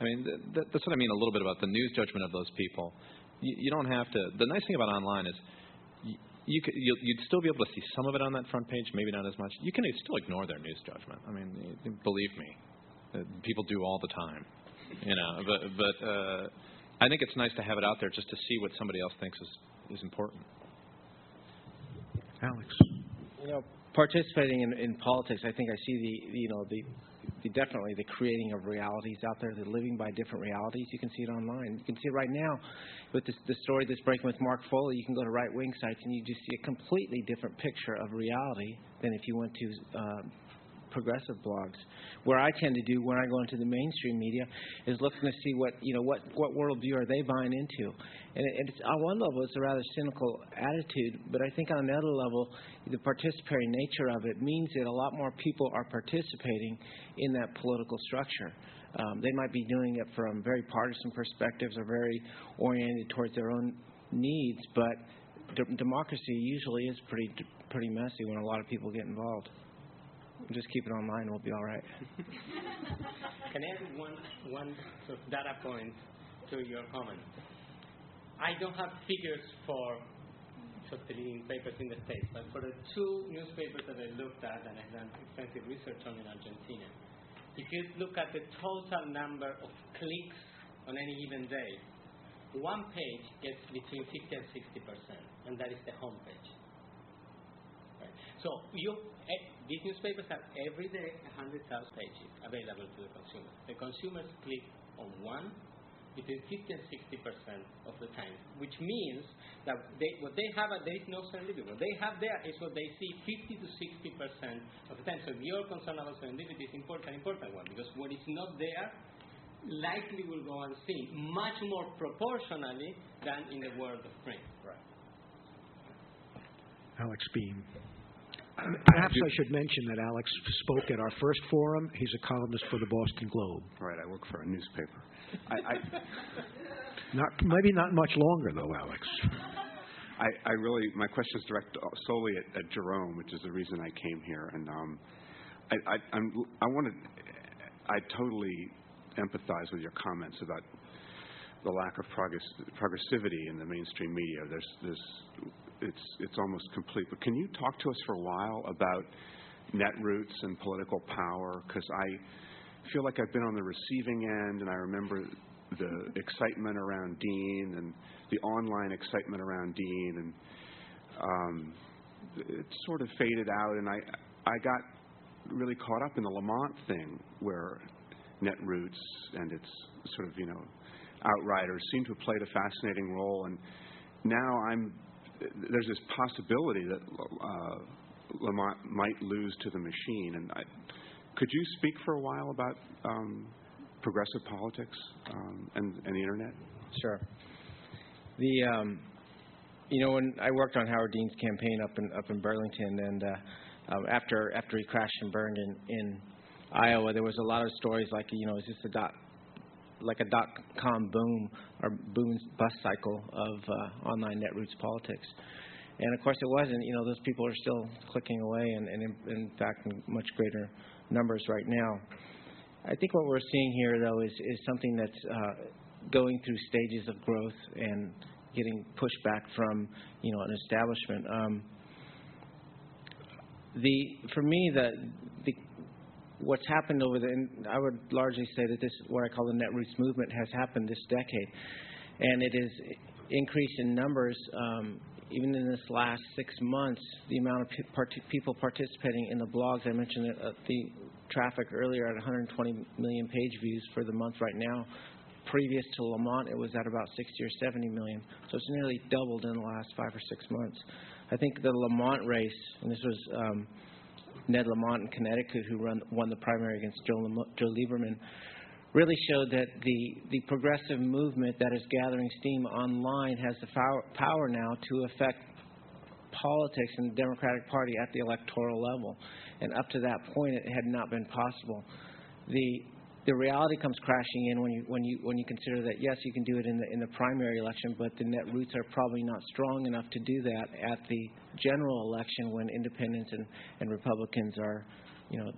I mean, th- th- that's what I mean a little bit about the news judgment of those people. You, you don't have to. The nice thing about online is you, you could, you, you'd still be able to see some of it on that front page, maybe not as much. You can still ignore their news judgment. I mean, believe me, uh, people do all the time. You know, but but uh, I think it's nice to have it out there just to see what somebody else thinks is is important. Alex. You know, participating in, in politics, I think I see the you know the, the definitely the creating of realities out there, the living by different realities. You can see it online. You can see it right now with this, the story that's breaking with Mark Foley. You can go to right wing sites and you just see a completely different picture of reality than if you went to uh, progressive blogs. Where I tend to do when I go into the mainstream media is looking to see what you know what what worldview are they buying into, and, it, it's on one level it's a rather cynical attitude, but I think on another level the participatory nature of it means that a lot more people are participating in that political structure. Um, they might be doing it from very partisan perspectives or very oriented towards their own needs, but d- democracy usually is pretty pretty messy when a lot of people get involved. Just keep it online, we'll be all right. Can I add one, one sort of data point to your comment? I don't have figures for sort of the leading papers in the States, but for the two newspapers that I looked at and I've done extensive research on in Argentina, if you look at the total number of clicks on any given day, one page gets between 50 and 60 percent, and that is the home page. Right. So you, eh, these newspapers have every day 100,000 pages available to the consumer. The consumers click on one between 50 and 60 percent of the time, which means that they, what they have, uh, there is no serendipity. What they have there is what they see 50 to 60 percent of the time. So if you're concerned about serendipity, is important, an important one because what is not there likely will go unseen, much more proportionally than in the world of print. Right. Alex Beam. Perhaps I should mention that Alex spoke at our first forum. He's a columnist for the Boston Globe. Right, I work for a newspaper. I, I, not maybe not much longer though, Alex. I, I really my question is directed solely at, at Jerome, which is the reason I came here, and um, I, I, I'm, I want to. I totally empathize with your comments about the lack of progress, progressivity in the mainstream media. There's, there's, it's, it's almost complete. But can you talk to us for a while about netroots and political power? Because I feel like I've been on the receiving end, and I remember the excitement around Dean and the online excitement around Dean, and um, it sort of faded out. And I, I got really caught up in the Lamont thing, where netroots and its sort of you know outriders seem to have played a fascinating role. And now I'm there's this possibility that uh, Lamont might lose to the machine. And I, could you speak for a while about um, progressive politics um, and, and the internet? Sure. The um, you know when I worked on Howard Dean's campaign up in up in Burlington, and uh, um, after after he crashed and burned in in Iowa, there was a lot of stories like you know is this a dot like a dot com boom or boom bust cycle of uh, online netroots politics. And of course, it wasn't. You know, those people are still clicking away, and, and in, in fact, in much greater numbers right now. I think what we're seeing here, though, is, is something that's uh, going through stages of growth and getting pushed back from, you know, an establishment. Um, the for me the what's happened over the and I would largely say that this what I call the Netroots movement has happened this decade, and it is increased in numbers. Um, even in this last six months, the amount of part- people participating in the blogs, I mentioned uh, the traffic earlier at 120 million page views for the month right now. Previous to Lamont, it was at about 60 or 70 million. So it's nearly doubled in the last five or six months. I think the Lamont race, and this was um, Ned Lamont in Connecticut who run, won the primary against Joe, Lam- Joe Lieberman, really showed that the, the progressive movement that is gathering steam online has the power, power now to affect politics in the Democratic Party at the electoral level. And up to that point, it had not been possible. The the reality comes crashing in when you when you when you consider that yes, you can do it in the in the primary election, but the net roots are probably not strong enough to do that at the general election when independents and, and Republicans are, you know,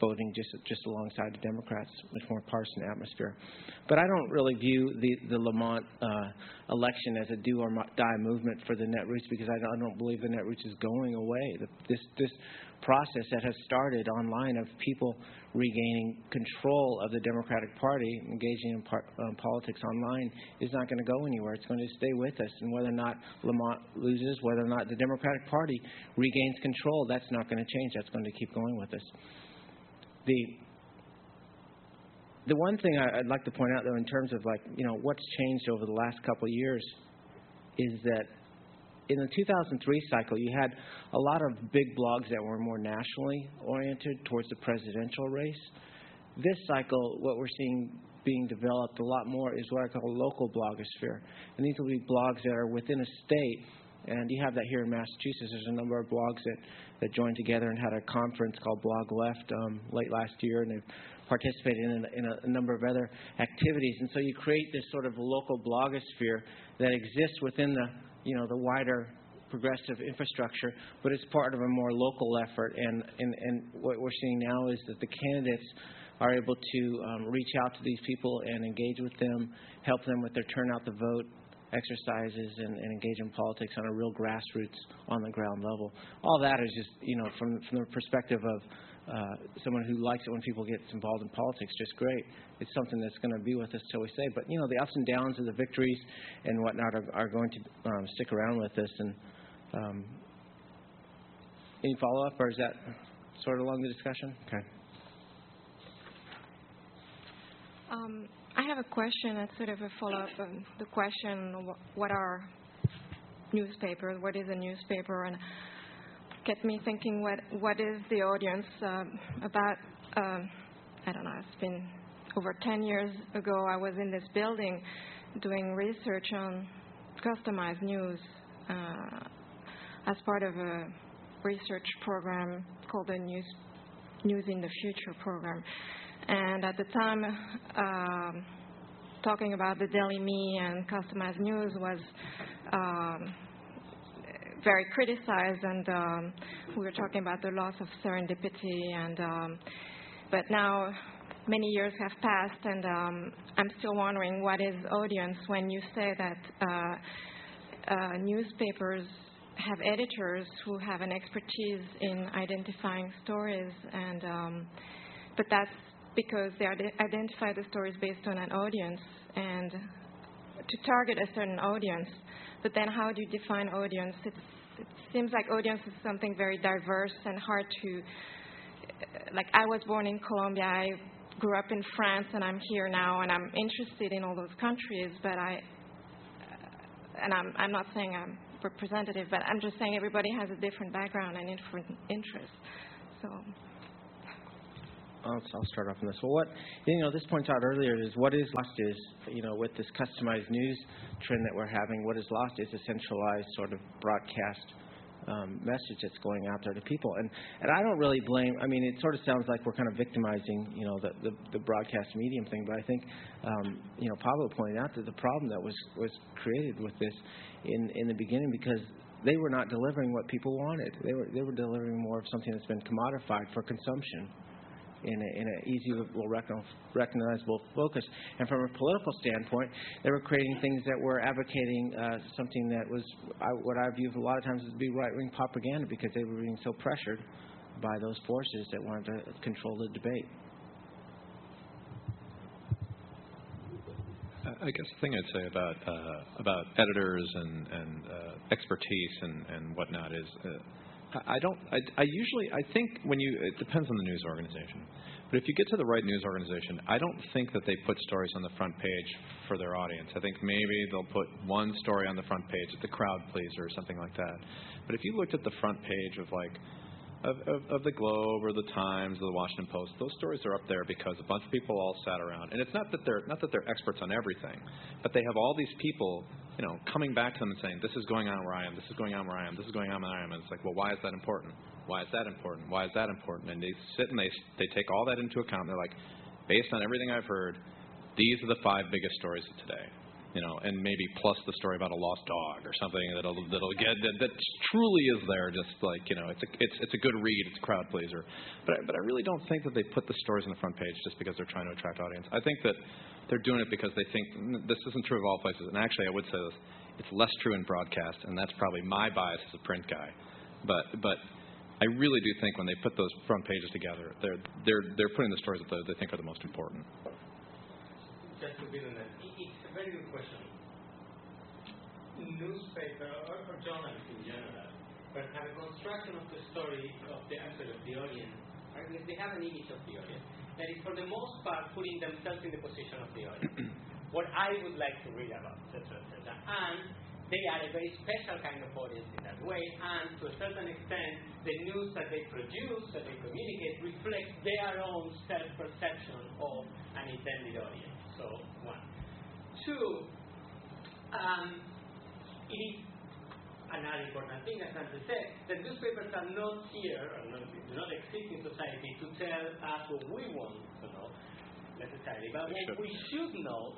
voting just just alongside the Democrats, much more partisan atmosphere. But I don't really view the the Lamont uh, election as a do or die movement for the Netroots because I don't, I don't believe the Netroots is going away. The, this this process that has started online of people regaining control of the Democratic Party, engaging in par- um, politics online, is not going to go anywhere. It's going to stay with us. And whether or not Lamont loses, whether or not the Democratic Party regains control, that's not going to change. That's going to keep going with us. The the one thing I'd like to point out, though, in terms of like you know what's changed over the last couple of years, is that in the 2003 cycle, you had a lot of big blogs that were more nationally oriented towards the presidential race. This cycle, what we're seeing being developed a lot more is what I call a local blogosphere. And these will be blogs that are within a state. And you have that here in Massachusetts. There's a number of blogs that, that joined together and had a conference called Blog Left um, late last year, and they've participated in, in a, a number of other activities. And so you create this sort of local blogosphere that exists within the you know, the wider progressive infrastructure, but it's part of a more local effort. And, and, and what we're seeing now is that the candidates are able to um, reach out to these people and engage with them, help them with their turnout to vote exercises, and, and engage in politics on a real grassroots, on the ground level. All that is just, you know, from, from the perspective of uh, someone who likes it when people get involved in politics, just great. It's something that's going to be with us till we say. But you know, the ups and downs of the victories and whatnot are, are going to um, stick around with us. And um, any follow up, or is that sort of along the discussion? Okay. Um, I have a question that's sort of a follow up on the question: What are newspapers? What is a newspaper? And get me thinking what what is the audience um, about um, I don't know it's been over 10 years ago I was in this building doing research on customized news uh, as part of a research program called the News News in the Future program. And at the time um, talking about the Daily Me and customized news was um, very criticized, and um, we were talking about the loss of serendipity. And um, but now many years have passed, and um, I'm still wondering what is audience when you say that uh, uh, newspapers have editors who have an expertise in identifying stories, and um, but that's because they identify the stories based on an audience and to target a certain audience. But then, how do you define audience? It's, it seems like audience is something very diverse and hard to. Uh, like, I was born in Colombia. I grew up in France, and I'm here now, and I'm interested in all those countries. But I, uh, and I'm, I'm not saying I'm representative, but I'm just saying everybody has a different background and different interests. So. I'll, I'll start off on this. Well, what you know, this points out earlier is what is lost is you know with this customized news trend that we're having, what is lost is a centralized sort of broadcast um, message that's going out there to people. And and I don't really blame. I mean, it sort of sounds like we're kind of victimizing you know the the, the broadcast medium thing, but I think um, you know Pablo pointed out that the problem that was was created with this in in the beginning because they were not delivering what people wanted. They were they were delivering more of something that's been commodified for consumption in an easy, recognizable focus. And from a political standpoint, they were creating things that were advocating uh, something that was what I view a lot of times as be right wing propaganda because they were being so pressured by those forces that wanted to control the debate. I guess the thing I'd say about uh, about editors and and uh, expertise and and whatnot is, uh, I don't. I, I usually I think when you it depends on the news organization, but if you get to the right news organization, I don't think that they put stories on the front page for their audience. I think maybe they'll put one story on the front page the crowd pleaser or something like that. But if you looked at the front page of like of, of, of the Globe or the Times or the Washington Post, those stories are up there because a bunch of people all sat around, and it's not that they're not that they're experts on everything, but they have all these people, you know, coming back to them and saying, "This is going on where I am. This is going on where I am. This is going on where I am." And it's like, well, why is that important? Why is that important? Why is that important? And they sit and they they take all that into account. They're like, based on everything I've heard, these are the five biggest stories of today you know, and maybe plus the story about a lost dog or something that'll that'll get that, that truly is there. Just like you know, it's a it's it's a good read, it's a crowd pleaser. But I, but I really don't think that they put the stories on the front page just because they're trying to attract audience. I think that they're doing it because they think "Mm, this isn't true of all places. And actually, I would say this: it's less true in broadcast, and that's probably my bias as a print guy. But but I really do think when they put those front pages together, they're they're they're putting the stories that they think are the most important. Just to build on that, it- it's a very good question. Newspaper or, or journalists in general, but have a construction of the story of the actual of the audience, right? Because they have an image of the audience that is, for the most part, putting themselves in the position of the audience. what I would like to read about, etc., etc. And they are a very special kind of audience in that way, and to a certain extent, the news that they produce, that they communicate, reflects their own self-perception of an intended audience. So, one. Two, um, it is another important thing, as Dante said, that newspapers are not here, or not, do not exist in society to tell us what we want to know, necessarily, but what we should know,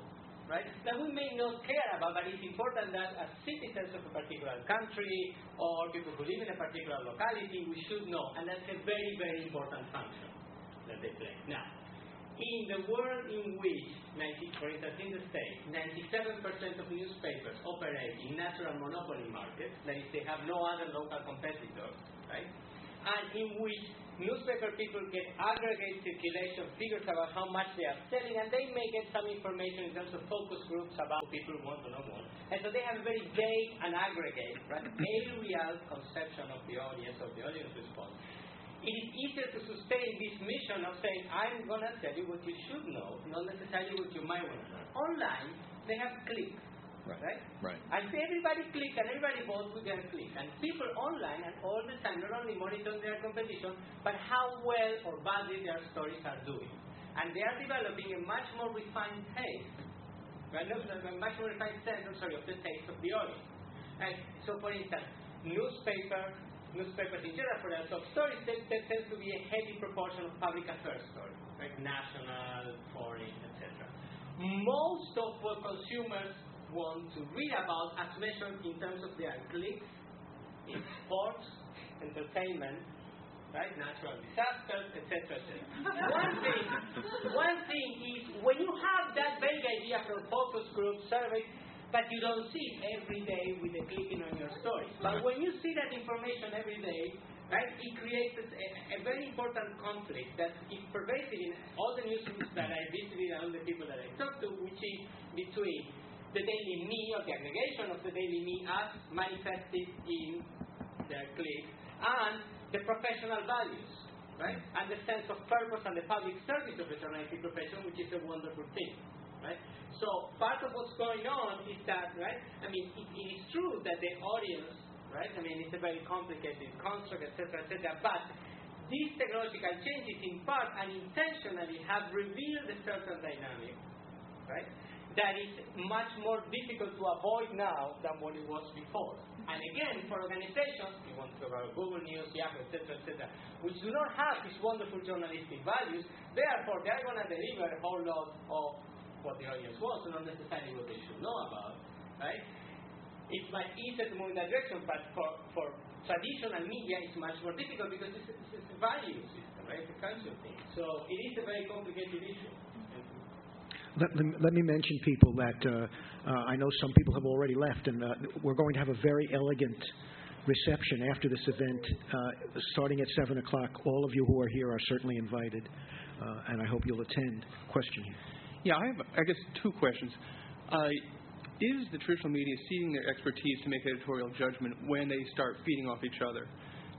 right, that we may not care about, but it's important that as citizens of a particular country or people who live in a particular locality, we should know, and that's a very, very important function that they play. Now, in the world in which, 90, for instance, in the States, 97% of newspapers operate in natural monopoly markets, that is, they have no other local competitors, right? And in which newspaper people get aggregate circulation figures about how much they are selling, and they may get some information in terms of focus groups about people who want to know more. And so they have a very vague and aggregate, right, aerial conception of the audience, of the audience response it is easier to sustain this mission of saying, I'm going to tell you what you should know, not necessarily what you might want to know. Online, they have click, Right. right? Right. And everybody click and everybody votes with their click. And people online and all the time not only monitor their competition, but how well or badly their stories are doing. And they are developing a much more refined taste, right? A much more refined sense, I'm sorry, of the taste of the audience. And So, for instance, newspaper, newspapers in general, for their top stories, there, there tends to be a heavy proportion of public affairs stories, right? National, foreign, etc. Most of what consumers want to read about, as measured in terms of their clicks, is sports, entertainment, right? Natural disasters, etc. etc. one thing, one thing is when you have that vague idea from focus group surveys, but you don't see it every day with a clicking on your story. But when you see that information every day, right, it creates a, a very important conflict that is pervasive in all the newsrooms that I visited and all the people that I talked to, which is between the daily me or the aggregation of the daily me as manifested in their click and the professional values, right? And the sense of purpose and the public service of the journalistic profession, which is a wonderful thing, right? So part of what's going on is that, right? I mean, it, it is true that the audience, right? I mean, it's a very complicated construct, etc., etc. But these technological changes, in part and intentionally, have revealed a certain dynamic, right? That is much more difficult to avoid now than what it was before. And again, for organizations, you want to about Google News, Yahoo, etc., etc., which do not have these wonderful journalistic values, therefore they are going to deliver a whole lot of what the audience wants, and not necessarily what they should know about, right? It's much easier to move in that direction, but for, for traditional media, it's much more difficult because it's, a value system, right? It's a culture thing. So it is a very complicated issue. Let, let, me mention people that uh, uh, I know some people have already left, and uh, we're going to have a very elegant reception after this event, uh, starting at 7 o'clock. All of you who are here are certainly invited, uh, and I hope you'll attend. Question here. Yeah, I have, I guess, two questions. Uh, is the traditional media ceding their expertise to make editorial judgment when they start feeding off each other?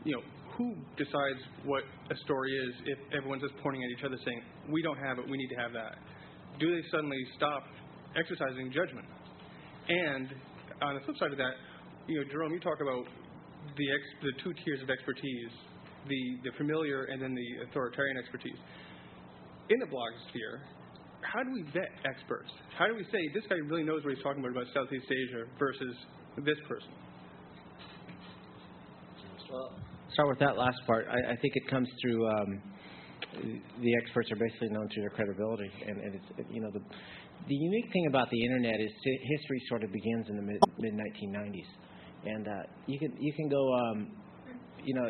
You know, who decides what a story is if everyone's just pointing at each other saying, we don't have it, we need to have that? Do they suddenly stop exercising judgment? And on the flip side of that, you know, Jerome, you talk about the, ex, the two tiers of expertise, the, the familiar and then the authoritarian expertise. In the blogosphere, how do we vet experts? How do we say this guy really knows what he's talking about about Southeast Asia versus this person? Well, start with that last part. I, I think it comes through. Um, the experts are basically known through their credibility, and, and it's you know the the unique thing about the internet is history sort of begins in the mid mid 1990s, and uh, you can you can go um, you know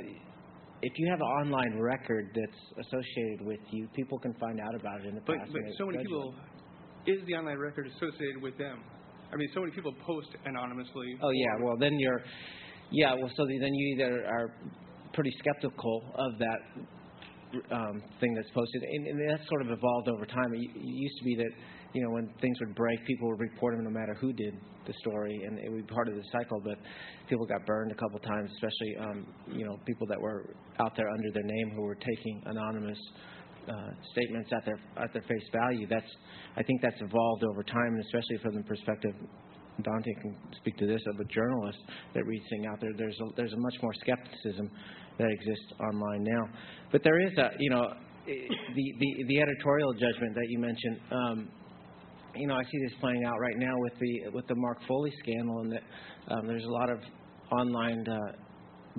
if you have an online record that's associated with you, people can find out about it in the but, past. But so many people, is the online record associated with them? I mean, so many people post anonymously. Oh yeah, well then you're, yeah, well so then you either are pretty skeptical of that um, thing that's posted, and, and that's sort of evolved over time. It, it used to be that you know, when things would break, people would report them no matter who did the story, and it would be part of the cycle. But people got burned a couple times, especially, um, you know, people that were out there under their name who were taking anonymous uh, statements at their at their face value. That's, I think, that's evolved over time, and especially from the perspective. Dante can speak to this of a journalist that reads things out there. There's a, there's a much more skepticism that exists online now, but there is a you know the the, the editorial judgment that you mentioned. Um, you know, I see this playing out right now with the with the Mark Foley scandal, and that um, there's a lot of online uh,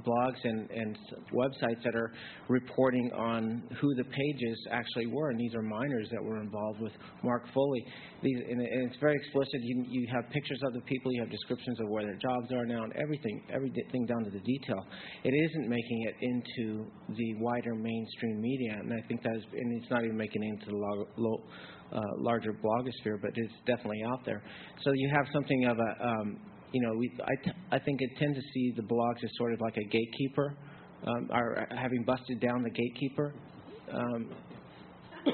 blogs and, and websites that are reporting on who the pages actually were, and these are minors that were involved with Mark Foley. These, and, and it's very explicit. You, you have pictures of the people, you have descriptions of where their jobs are now, and everything, everything down to the detail. It isn't making it into the wider mainstream media, and I think that is, and it's not even making it into the low, low uh, larger blogosphere, but it's definitely out there. So you have something of a, um, you know, we, I, t- I think it tends to see the blogs as sort of like a gatekeeper, um, or having busted down the gatekeeper um,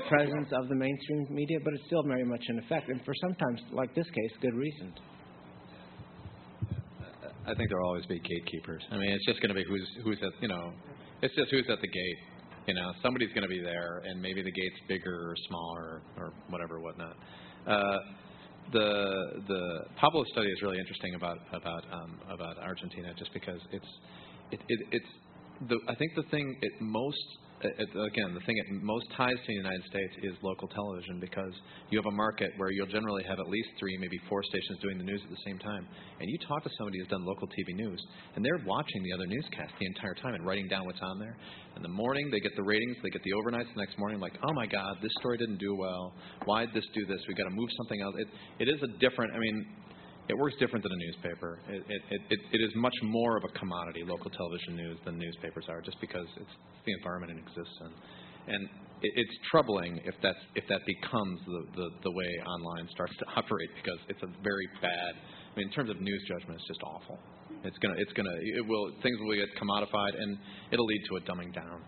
presence of the mainstream media, but it's still very much in effect, and for sometimes, like this case, good reasons. I think there'll always be gatekeepers. I mean, it's just going to be who's who's at you know, it's just who's at the gate. You know, somebody's going to be there, and maybe the gate's bigger or smaller or whatever, whatnot. Uh, the the Pablo study is really interesting about about um, about Argentina, just because it's it, it, it's the I think the thing it most it, again, the thing it most ties to the United States is local television because you have a market where you'll generally have at least three, maybe four stations doing the news at the same time. And you talk to somebody who's done local TV news, and they're watching the other newscast the entire time and writing down what's on there. In the morning, they get the ratings, they get the overnights the next morning, like, oh my God, this story didn't do well. Why did this do this? We've got to move something else. It, it is a different, I mean, it works different than a newspaper. It, it, it, it is much more of a commodity, local television news, than newspapers are, just because it's the environment it exists in. And it, it's troubling if that's if that becomes the, the, the way online starts to operate, because it's a very bad. I mean, in terms of news judgment, it's just awful. It's gonna it's gonna it will things will get commodified, and it'll lead to a dumbing down.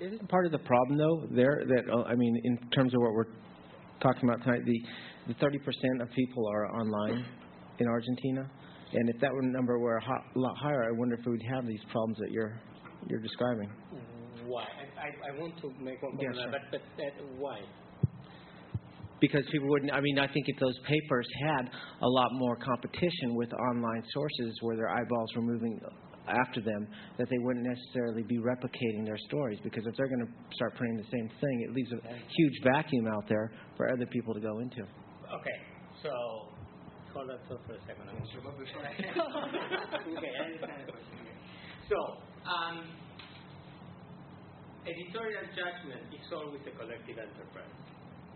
Isn't part of the problem though there that uh, I mean, in terms of what we're talking about tonight, the the 30% of people are online in Argentina, and if that number were a lot higher, I wonder if we would have these problems that you're you're describing. Why? I, I, want to make one comment, yeah, sure. but, but uh, why? Because people wouldn't. I mean, I think if those papers had a lot more competition with online sources where their eyeballs were moving after them, that they wouldn't necessarily be replicating their stories. Because if they're going to start printing the same thing, it leaves a huge vacuum out there for other people to go into. Okay, so hold that thought for a second. I'm okay, I understand the question. So, um, editorial judgment is always a collective enterprise,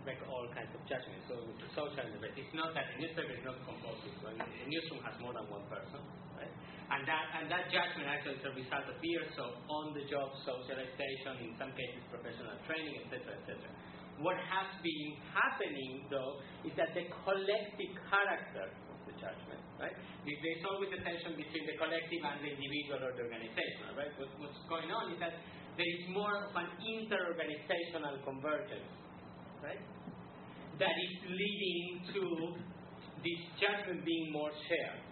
like all kinds of judgments, So, with the social enterprise, it's not that a newspaper is not composed. So a newsroom has more than one person, right? And that and that judgment actually is a result of years of on-the-job socialization, in some cases professional training, etc., etc. What has been happening, though, is that the collective character of the judgment right? There's always a tension between the collective and the individual or the organizational, right? What, what's going on is that there is more of an inter-organizational convergence, right? That is leading to this judgment being more shared,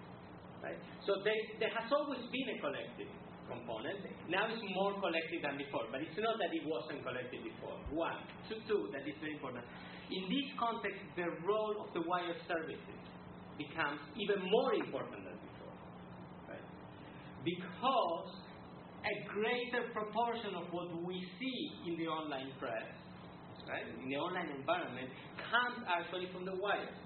right? So there, there has always been a collective component. Now it's more collective than before, but it's not that it wasn't collective before. One. Two, two, that is very important. In this context, the role of the wire services becomes even more important than before. Right? Because a greater proportion of what we see in the online press, right, in the online environment, comes actually from the wires.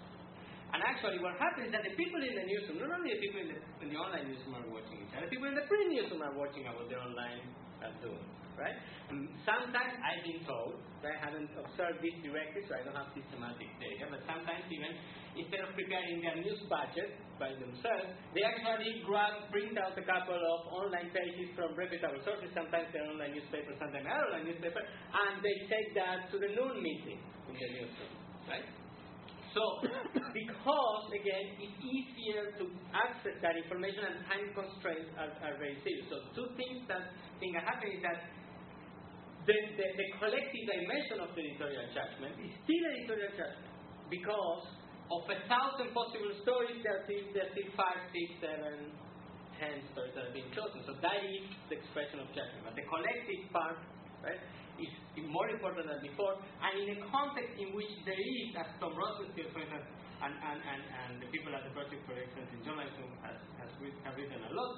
And actually, what happens is that the people in the newsroom, not only the people in the, in the online newsroom are watching each other, people in the print newsroom are watching what the online are doing, right? And sometimes I've been told, I haven't observed this directly, so I don't have systematic data, but sometimes even instead of preparing their news budget by themselves, they actually grab, print out a couple of online pages from reputable sources, sometimes they're online newspapers, sometimes they're online newspaper, and they take that to the noon meeting in the newsroom, right? So, because again, it's easier to access that information and time constraints are, are very serious. So, two things that think are happening is that the, the, the collective dimension of the editorial judgment is still editorial judgment because of a thousand possible stories, there are still, there are still five, six, seven, ten stories that are being chosen. So that is the expression of judgment. But the collective part, right, is more important than before, and in a context in which there is, as Tom Rosenstiel, for instance, and, and, and, and the people at the Project for Excellence in Journalism has, has have written a lot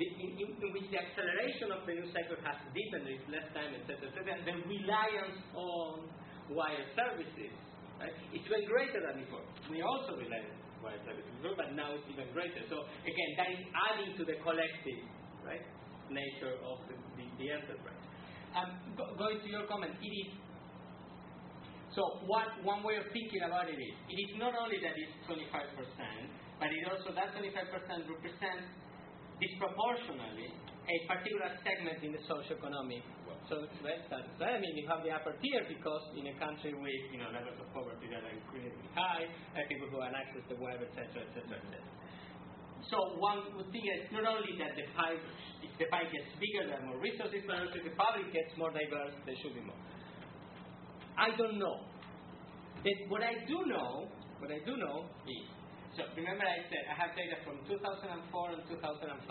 the, in, in, in, which the acceleration of the news cycle has deepened, there is less time, etc., etc., and the reliance on wire services, right, it's even greater than before. We also rely on wire services before, but now it's even greater. So again, that is adding to the collective, right, nature of the, the, the enterprise. Um, go, going to your comment, it is. So one, one way of thinking about it is, it is not only that it's 25%, but it also, that 25% represents disproportionately a particular segment in the socioeconomic world. So, right, that, I mean, you have the upper tier because in a country with, you know, levels of poverty that are incredibly high, uh, people who have access the web, etc., etc., etc. So one would think it's not only that the if the pie gets bigger, there are more resources, but also the public gets more diverse, there should be more. I don't know. What I do know, what I do know is, so remember I said I have data from 2004 and 2005.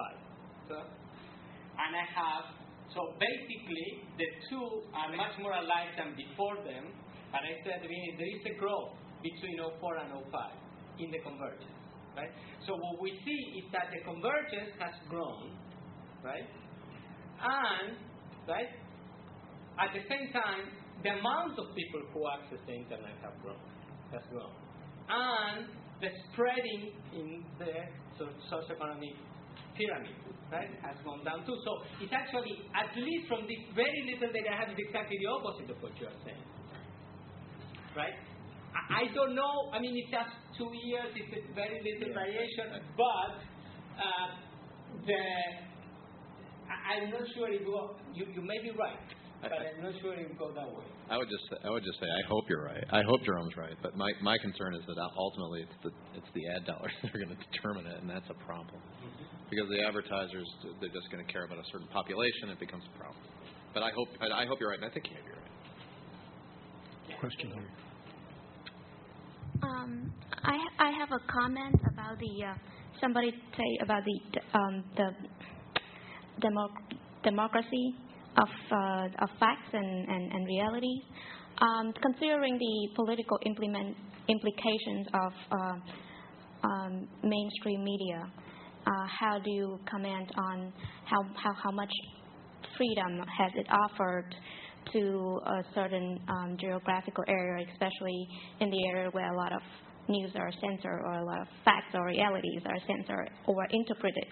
So, and I have, so basically the two are much more alike than before them, but I said I mean, there is a growth between 04 and 05 in the convergence. Right? So what we see is that the convergence has grown, right? And right, at the same time, the amount of people who access the internet have grown, has grown, and the spreading in the socioeconomic pyramid, right, has gone down too. So it's actually, at least from this very little data, I have exactly the opposite of what you are saying, right? I don't know. I mean, it's just two years. It's a very little variation, but uh, the I, am not sure it will. You, you may be right, but I'm not sure it will go that way. I would just I would just say I hope you're right. I hope Jerome's right, but my my concern is that ultimately it's the it's the ad dollars that are going to determine it, and that's a problem mm-hmm. because the advertisers they're just going to care about a certain population. It becomes a problem. But I hope I, I hope you're right, and I think you may be right. Question here. Um, I I have a comment about the uh, somebody say about the um, the democ- democracy of uh, of facts and and, and realities. Um, considering the political implement implications of uh, um, mainstream media, uh, how do you comment on how, how how much freedom has it offered to a certain um, geographical area, especially in the area where a lot of news are censored or a lot of facts or realities are censored or interpreted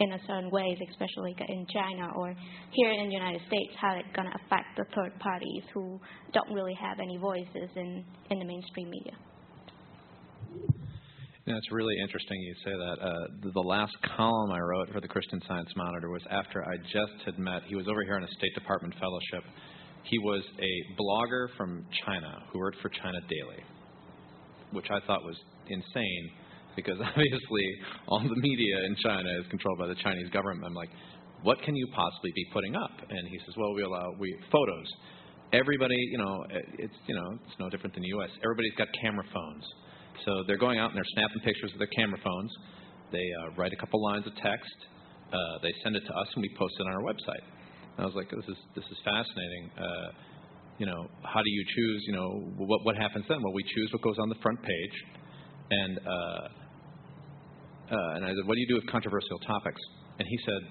in a certain ways, especially in China or here in the United States, how it's going to affect the third parties who don't really have any voices in, in the mainstream media. Know, it's really interesting you say that. Uh, the, the last column I wrote for the Christian Science Monitor was after I just had met, he was over here on a State Department fellowship he was a blogger from China who worked for China Daily, which I thought was insane because obviously all the media in China is controlled by the Chinese government. I'm like, what can you possibly be putting up? And he says, well, we allow we photos. Everybody, you know, it's you know, it's no different than the U.S. Everybody's got camera phones, so they're going out and they're snapping pictures with their camera phones. They uh, write a couple lines of text. Uh, they send it to us, and we post it on our website. And I was like, this is this is fascinating. Uh, you know, how do you choose? You know, what what happens then? Well, we choose what goes on the front page, and uh, uh, and I said, what do you do with controversial topics? And he said,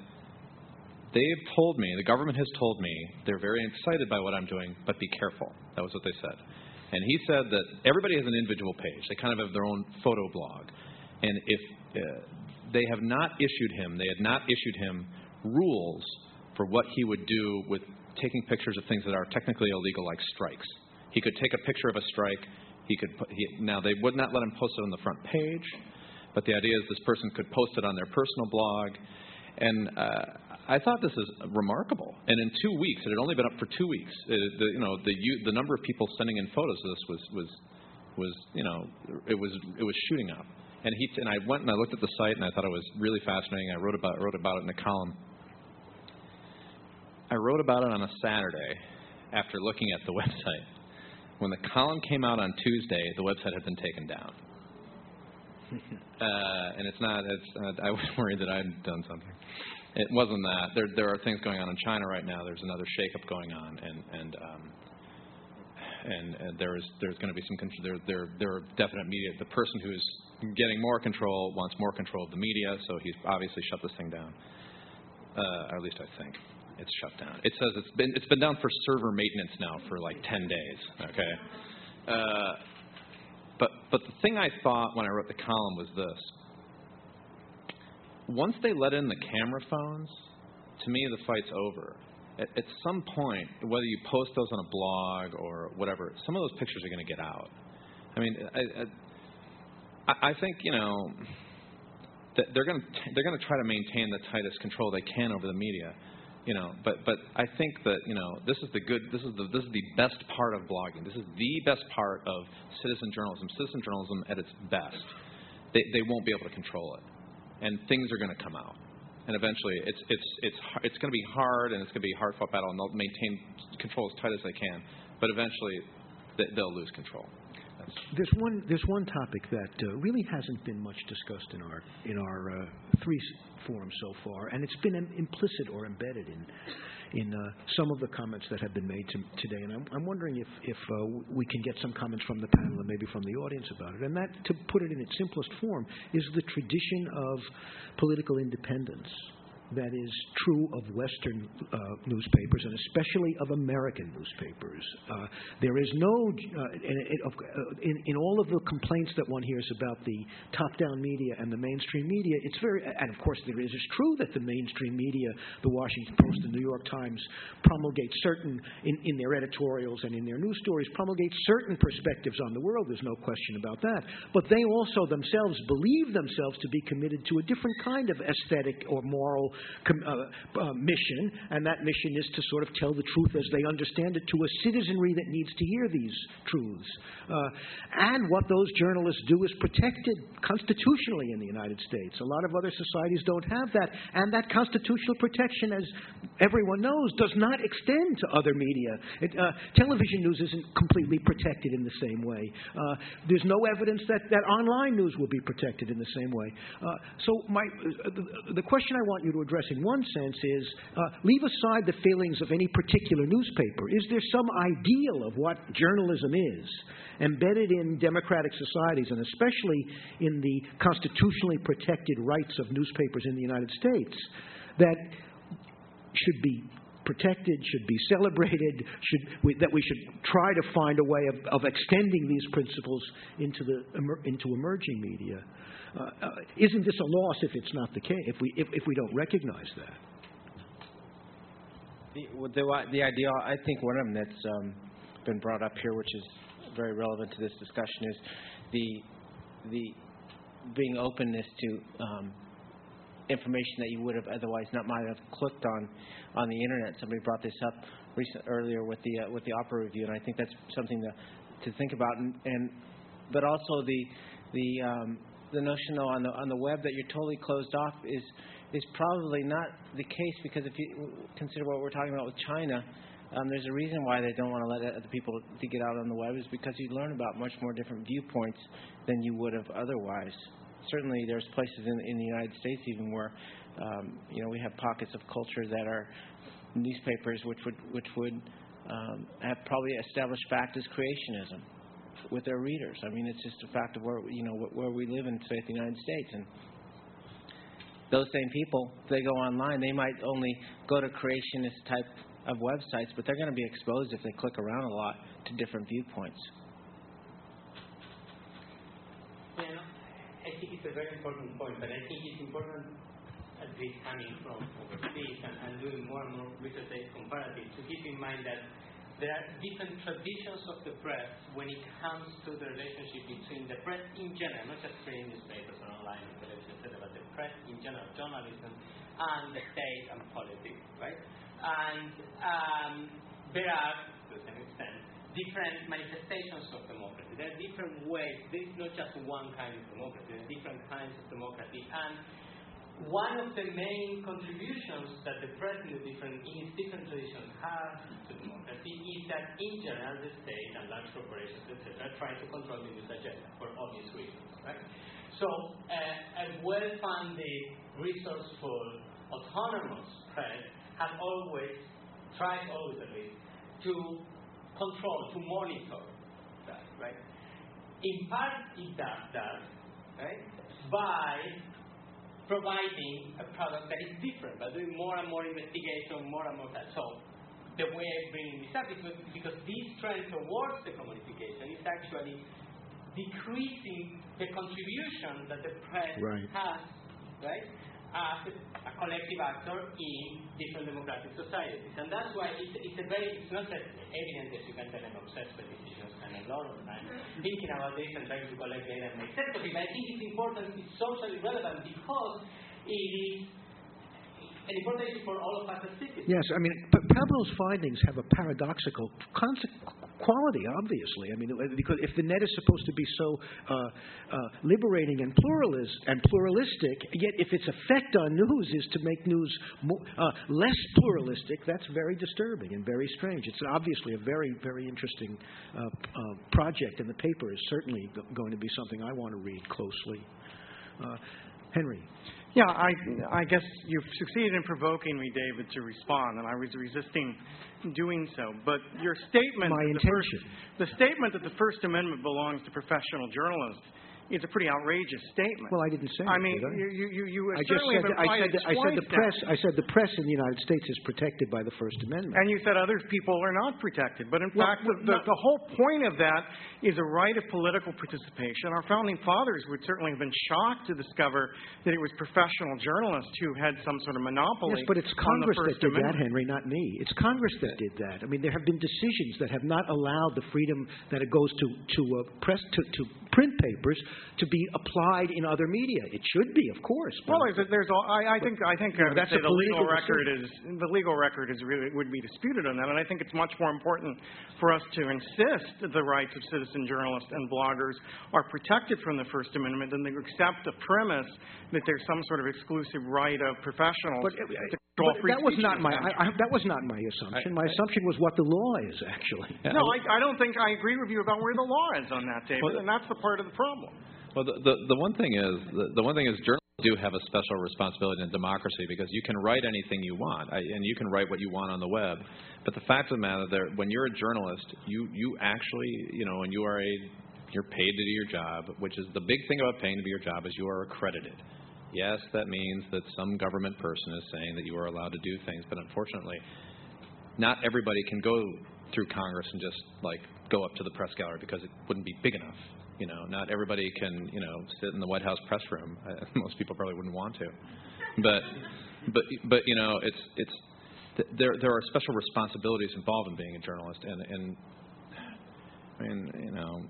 they've told me, the government has told me, they're very excited by what I'm doing, but be careful. That was what they said. And he said that everybody has an individual page. They kind of have their own photo blog. And if uh, they have not issued him, they had not issued him rules for what he would do with taking pictures of things that are technically illegal, like strikes. He could take a picture of a strike. He could put, he, now they would not let him post it on the front page, but the idea is this person could post it on their personal blog. And uh, I thought this is remarkable. And in two weeks, it had only been up for two weeks. It, the, you know, the the number of people sending in photos of this was was was you know it was it was shooting up. And he and I went and I looked at the site and I thought it was really fascinating. I wrote about wrote about it in a column. I wrote about it on a Saturday after looking at the website. When the column came out on Tuesday, the website had been taken down. uh, and it's not. It's. Uh, I was worried that I'd done something. It wasn't that. There, there are things going on in China right now. There's another shakeup going on, and and um, and, and there's there's going to be some there there there are definite media. The person who's getting more control wants more control of the media, so he's obviously shut this thing down. Uh, or at least I think it's shut down. It says it's been it's been down for server maintenance now for like 10 days. Okay. Uh, but but the thing I thought when I wrote the column was this. Once they let in the camera phones, to me the fight's over. At, at some point, whether you post those on a blog or whatever, some of those pictures are going to get out. I mean, I, I, I think you know they're going to they're going to try to maintain the tightest control they can over the media you know but but i think that you know this is the good this is the this is the best part of blogging. This is the best part of citizen journalism. Citizen journalism at its best they they won't be able to control it. And things are going to come out. And eventually it's it's it's it's going to be hard and it's going to be a hard fought battle and they'll maintain control as tight as they can. But eventually they'll lose control. There's one there's one topic that uh, really hasn't been much discussed in our in our uh, three forums so far, and it's been implicit or embedded in in uh, some of the comments that have been made to, today. And I'm, I'm, wondering if if uh, we can get some comments from the panel and maybe from the audience about it. And that, to put it in its simplest form, is the tradition of political independence that is true of Western uh, newspapers and especially of American newspapers. Uh, there is no, uh, in, in, in, all of the complaints that one hears about the top-down media and the mainstream media, it's very, and of course there is, it's true that the mainstream media, the Washington Post, the New York Times, promulgate certain, in, in their editorials and in their news stories, promulgate certain perspectives on the world. There's no question about that. But they also themselves believe themselves to be committed to a different kind of aesthetic or moral uh, uh, mission, and that mission is to sort of tell the truth as they understand it to a citizenry that needs to hear these truths. Uh, and what those journalists do is protected constitutionally in the United States. A lot of other societies don't have that, and that constitutional protection, as everyone knows, does not extend to other media. It, uh, television news isn't completely protected in the same way. Uh, there's no evidence that, that online news will be protected in the same way. Uh, so, my, the, the question I want you to address in one sense is uh, leave aside the failings of any particular newspaper. Is there some ideal of what journalism is embedded in democratic societies and especially in the constitutionally protected rights of newspapers in the United States that should be protected, should be celebrated, should we, that we should try to find a way of, of extending these principles into the into emerging media. Uh, uh, isn't this a loss if it's not the case, if we, if, if we don't recognize that? The, the, the idea, I think one of them that's um, been brought up here, which is very relevant to this discussion, is the, the being openness to um, information that you would have otherwise not might have clicked on on the internet. Somebody brought this up recent, earlier with the uh, with the opera review, and I think that's something to to think about. And, and but also the the um, the notion though on the on the web that you're totally closed off is is probably not the case because if you consider what we're talking about with China, um, there's a reason why they don't want to let other people to get out on the web is because you learn about much more different viewpoints than you would have otherwise. Certainly, there's places in, in the United States even where um, you know we have pockets of culture that are newspapers which would which would um, have probably established fact as creationism with their readers. I mean, it's just a fact of where you know where we live in, the United States, and those same people, if they go online, they might only go to creationist type of websites, but they're going to be exposed if they click around a lot to different viewpoints. Yeah, I think it's a very important point, but I think it's important, at least coming from overseas and, and doing more and more research comparative, to keep in mind that there are different traditions of the press when it comes to the relationship between the press in general, not just print newspapers or online television, but the press in general, journalism, and the state and politics, right? And um, there are, to some extent, different manifestations of democracy. There are different ways. There is not just one kind of democracy. There are different kinds of democracy. And one of the main contributions that the press in, different, in different traditions has to democracy is that in general the state and large corporations, etc., try to control the news agenda for obvious reasons. Right? So uh, a well-funded, resourceful, autonomous press has always tried always at least to control, to monitor that, right? In part it does that, right? By providing a product that is different, by doing more and more investigation, more and more that. So the way I bring this up is because this trend towards the commodification is actually decreasing the contribution that the press right. has, right? As a collective actor in different democratic societies. And that's why it's, it's a very, it's not as evident as you can tell I'm obsessed with decisions and a lot of time thinking about this and trying to collect data and make sense of it. But I think it's important, it's socially relevant because it is an important issue for all of us as citizens. Yes, I mean, Pablo's findings have a paradoxical quality, obviously. I mean, because if the net is supposed to be so uh, uh, liberating and pluralist and pluralistic, yet if its effect on news is to make news more, uh, less pluralistic, that's very disturbing and very strange. It's obviously a very, very interesting uh, uh, project, and the paper is certainly going to be something I want to read closely. Uh, Henry. Yeah, I, I guess you've succeeded in provoking me, David, to respond, and I was resisting doing so. But your statement, my intention, the, first, the statement that the First Amendment belongs to professional journalists is a pretty outrageous statement. Well, I didn't say. I mean, I? you you you I just said, I said, the, I said the press. I said the press in the United States is protected by the First Amendment. And you said other people are not protected. But in well, fact, the, the, the whole point of that is a right of political participation. Our founding fathers would certainly have been shocked to discover that it was professional journalists who had some sort of monopoly. Yes, but it's Congress that did Amendment. that, Henry, not me. It's Congress that did that. I mean, there have been decisions that have not allowed the freedom that it goes to to uh, press to, to print papers to be applied in other media. It should be, of course. Well, there's, there's all, I, I think I think uh, that's the legal record decision. is the legal record is really would be disputed on that, and I think it's much more important for us to insist that the rights of citizen journalists and bloggers are protected from the First Amendment than to accept the premise that there's some sort of exclusive right of professionals. But that was not my I, I, that was not my assumption. my assumption was what the law is actually. No, I, I don't think I agree with you about where the law is on that, David, Well, and that's the part of the problem. Well, the, the, the one thing is, the, the one thing is journalists do have a special responsibility in democracy because you can write anything you want, I, and you can write what you want on the web. But the fact of the matter, that when you're a journalist, you you actually, you know, and you are a, you're paid to do your job, which is the big thing about paying to do your job is you are accredited. Yes, that means that some government person is saying that you are allowed to do things, but unfortunately, not everybody can go through Congress and just like go up to the press gallery because it wouldn't be big enough. You know, not everybody can, you know, sit in the White House press room. Uh, most people probably wouldn't want to. But, but, but you know, it's it's there. There are special responsibilities involved in being a journalist, and and I mean, you know,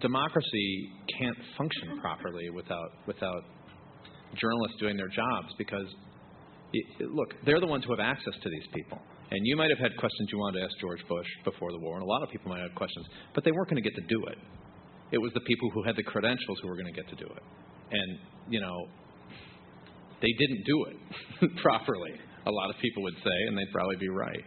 democracy can't function properly without without journalists doing their jobs because, it, look, they're the ones who have access to these people. And you might have had questions you wanted to ask George Bush before the war, and a lot of people might have questions, but they weren't going to get to do it. it was the people who had the credentials who were going to get to do it. And, you know, they didn't do it properly, a lot of people would say, and they'd probably be right.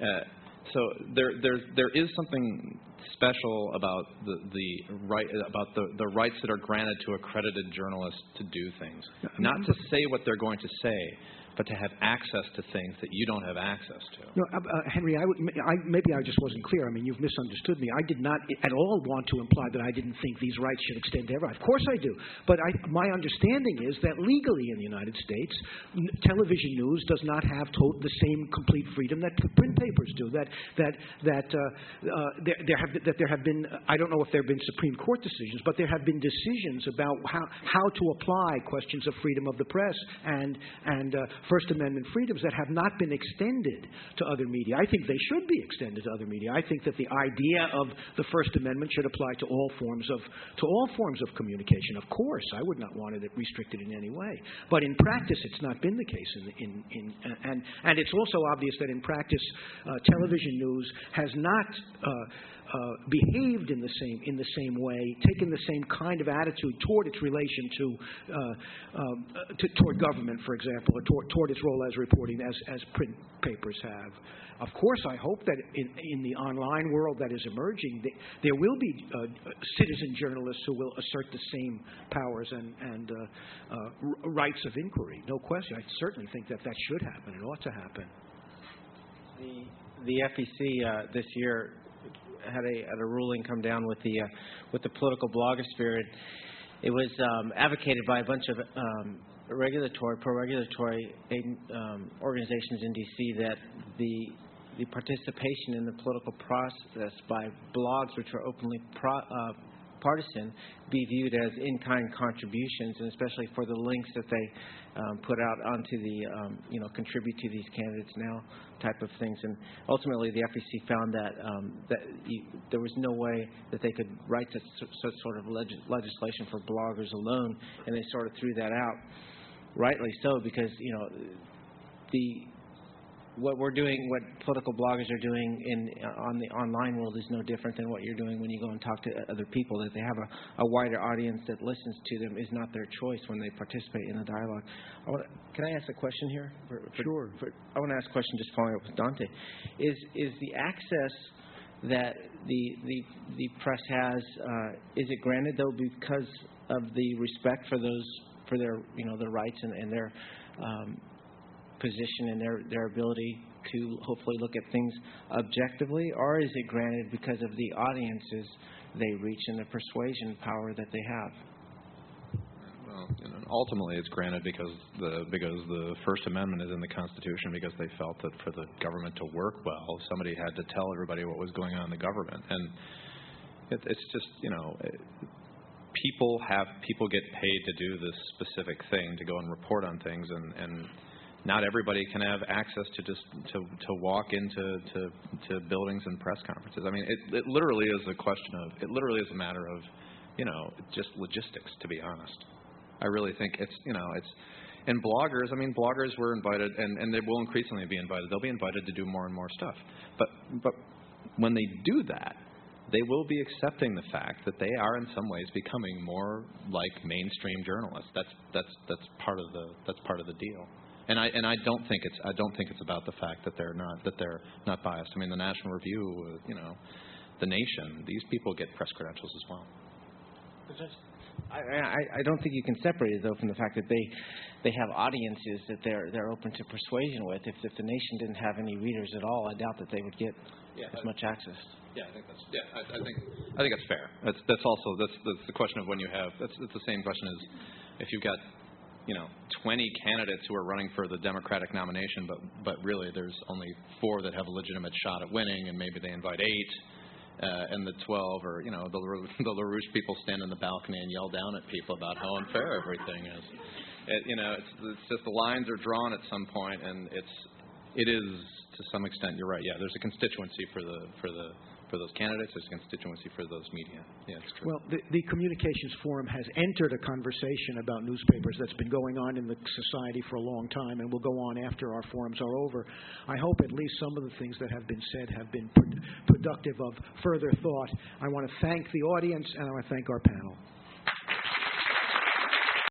Uh, so there, there, there is something special about the, the right about the, the rights that are granted to accredited journalists to do things, not to say what they're going to say, but to have access to things that you don't have access to. No, uh, uh, Henry, I I, maybe I just wasn't clear. I mean, you've misunderstood me. I did not at all want to imply that I didn't think these rights should extend to everyone. Of course I do. But I, my understanding is that legally in the United States, n- television news does not have to- the same complete freedom that print papers do. That that that uh, uh, there, there have that there have been. I don't know if there have been Supreme Court decisions, but there have been decisions about how how to apply questions of freedom of the press and and uh, First Amendment freedoms that have not been extended to other media. I think they should be extended to other media. I think that the idea of the First Amendment should apply to all forms of to all forms of communication. Of course, I would not want it restricted in any way. But in practice, it's not been the case. In, in, in and and it's also obvious that in practice, uh, television news has not. Uh, uh, behaved in the same in the same way, taken the same kind of attitude toward its relation to, uh, um, to toward government, for example, or toward, toward its role as reporting as as print papers have. Of course, I hope that in in the online world that is emerging, th- there will be uh, citizen journalists who will assert the same powers and and uh, r- rights of inquiry. No question. I certainly think that that should happen. It ought to happen. The the FEC this year had a had a ruling come down with the uh, with the political blogosphere. And it was um, advocated by a bunch of um, regulatory pro-regulatory um, organizations in D.C. that the the participation in the political process by blogs which are openly pro, uh, partisan be viewed as in-kind contributions, and especially for the links that they um, put out onto the, um, you know, contribute to these candidates now type of things. And ultimately, the FEC found that um, that you, there was no way that they could write such, such sort of leg- legislation for bloggers alone, and they sort of threw that out. Rightly so, because you know the what we're doing, what political bloggers are doing in on the online world is no different than what you're doing when you go and talk to other people. That they have a, a wider audience that listens to them is not their choice when they participate in the dialogue. I want can I ask a question here? For, for, Sure. For, I want to ask a question just following up with Dante. Is is the access that the the the press has uh, is it granted though because of the respect for those for their you know their rights and, and their um, position and their, their ability to hopefully look at things objectively, or is it granted because of the audiences they reach and the persuasion power that they have? Well, ultimately, it's granted because the because the First Amendment is in the Constitution because they felt that for the government to work well, somebody had to tell everybody what was going on in the government, and it, it's just you know. It, people have people get paid to do this specific thing to go and report on things and and not everybody can have access to just to to walk into to, to buildings and press conferences. I mean, it, it literally is a question of it literally is a matter of you know just logistics. To be honest, I really think it's you know it's and bloggers. I mean, bloggers were invited and and they will increasingly be invited. They'll be invited to do more and more stuff. But but when they do that. They will be accepting the fact that they are in some ways becoming more like mainstream journalists. That's that's that's part of the that's part of the deal. And I and I don't think it's I don't think it's about the fact that they're not that they're not biased. I mean, the National Review, you know, the Nation. These people get press credentials as well. I, I, I don't think you can separate it though from the fact that they they have audiences that they're they're open to persuasion with. If if the nation didn't have any readers at all, I doubt that they would get Yeah, as I- much access. Yeah, I think that's yeah. I, I think I think that's fair. That's that's also that's that's the question of when you have that's it's the same question as if you've got you know 20 candidates who are running for the Democratic nomination, but but really there's only four that have a legitimate shot at winning, and maybe they invite eight. Uh, and the 12, or you know, the the LaRouche people stand in the balcony and yell down at people about how unfair everything is. It, you know, it's, it's just the lines are drawn at some point, and it's it is to some extent. You're right. Yeah, there's a constituency for the for the for those candidates. There's constituency for those media. Yeah, it's true. Well, the, the Communications Forum has entered a conversation about newspapers that's been going on in the society for a long time and will go on after our forums are over. I hope at least some of the things that have been said have been pro- productive of further thought. I want to thank the audience and I want to thank our panel.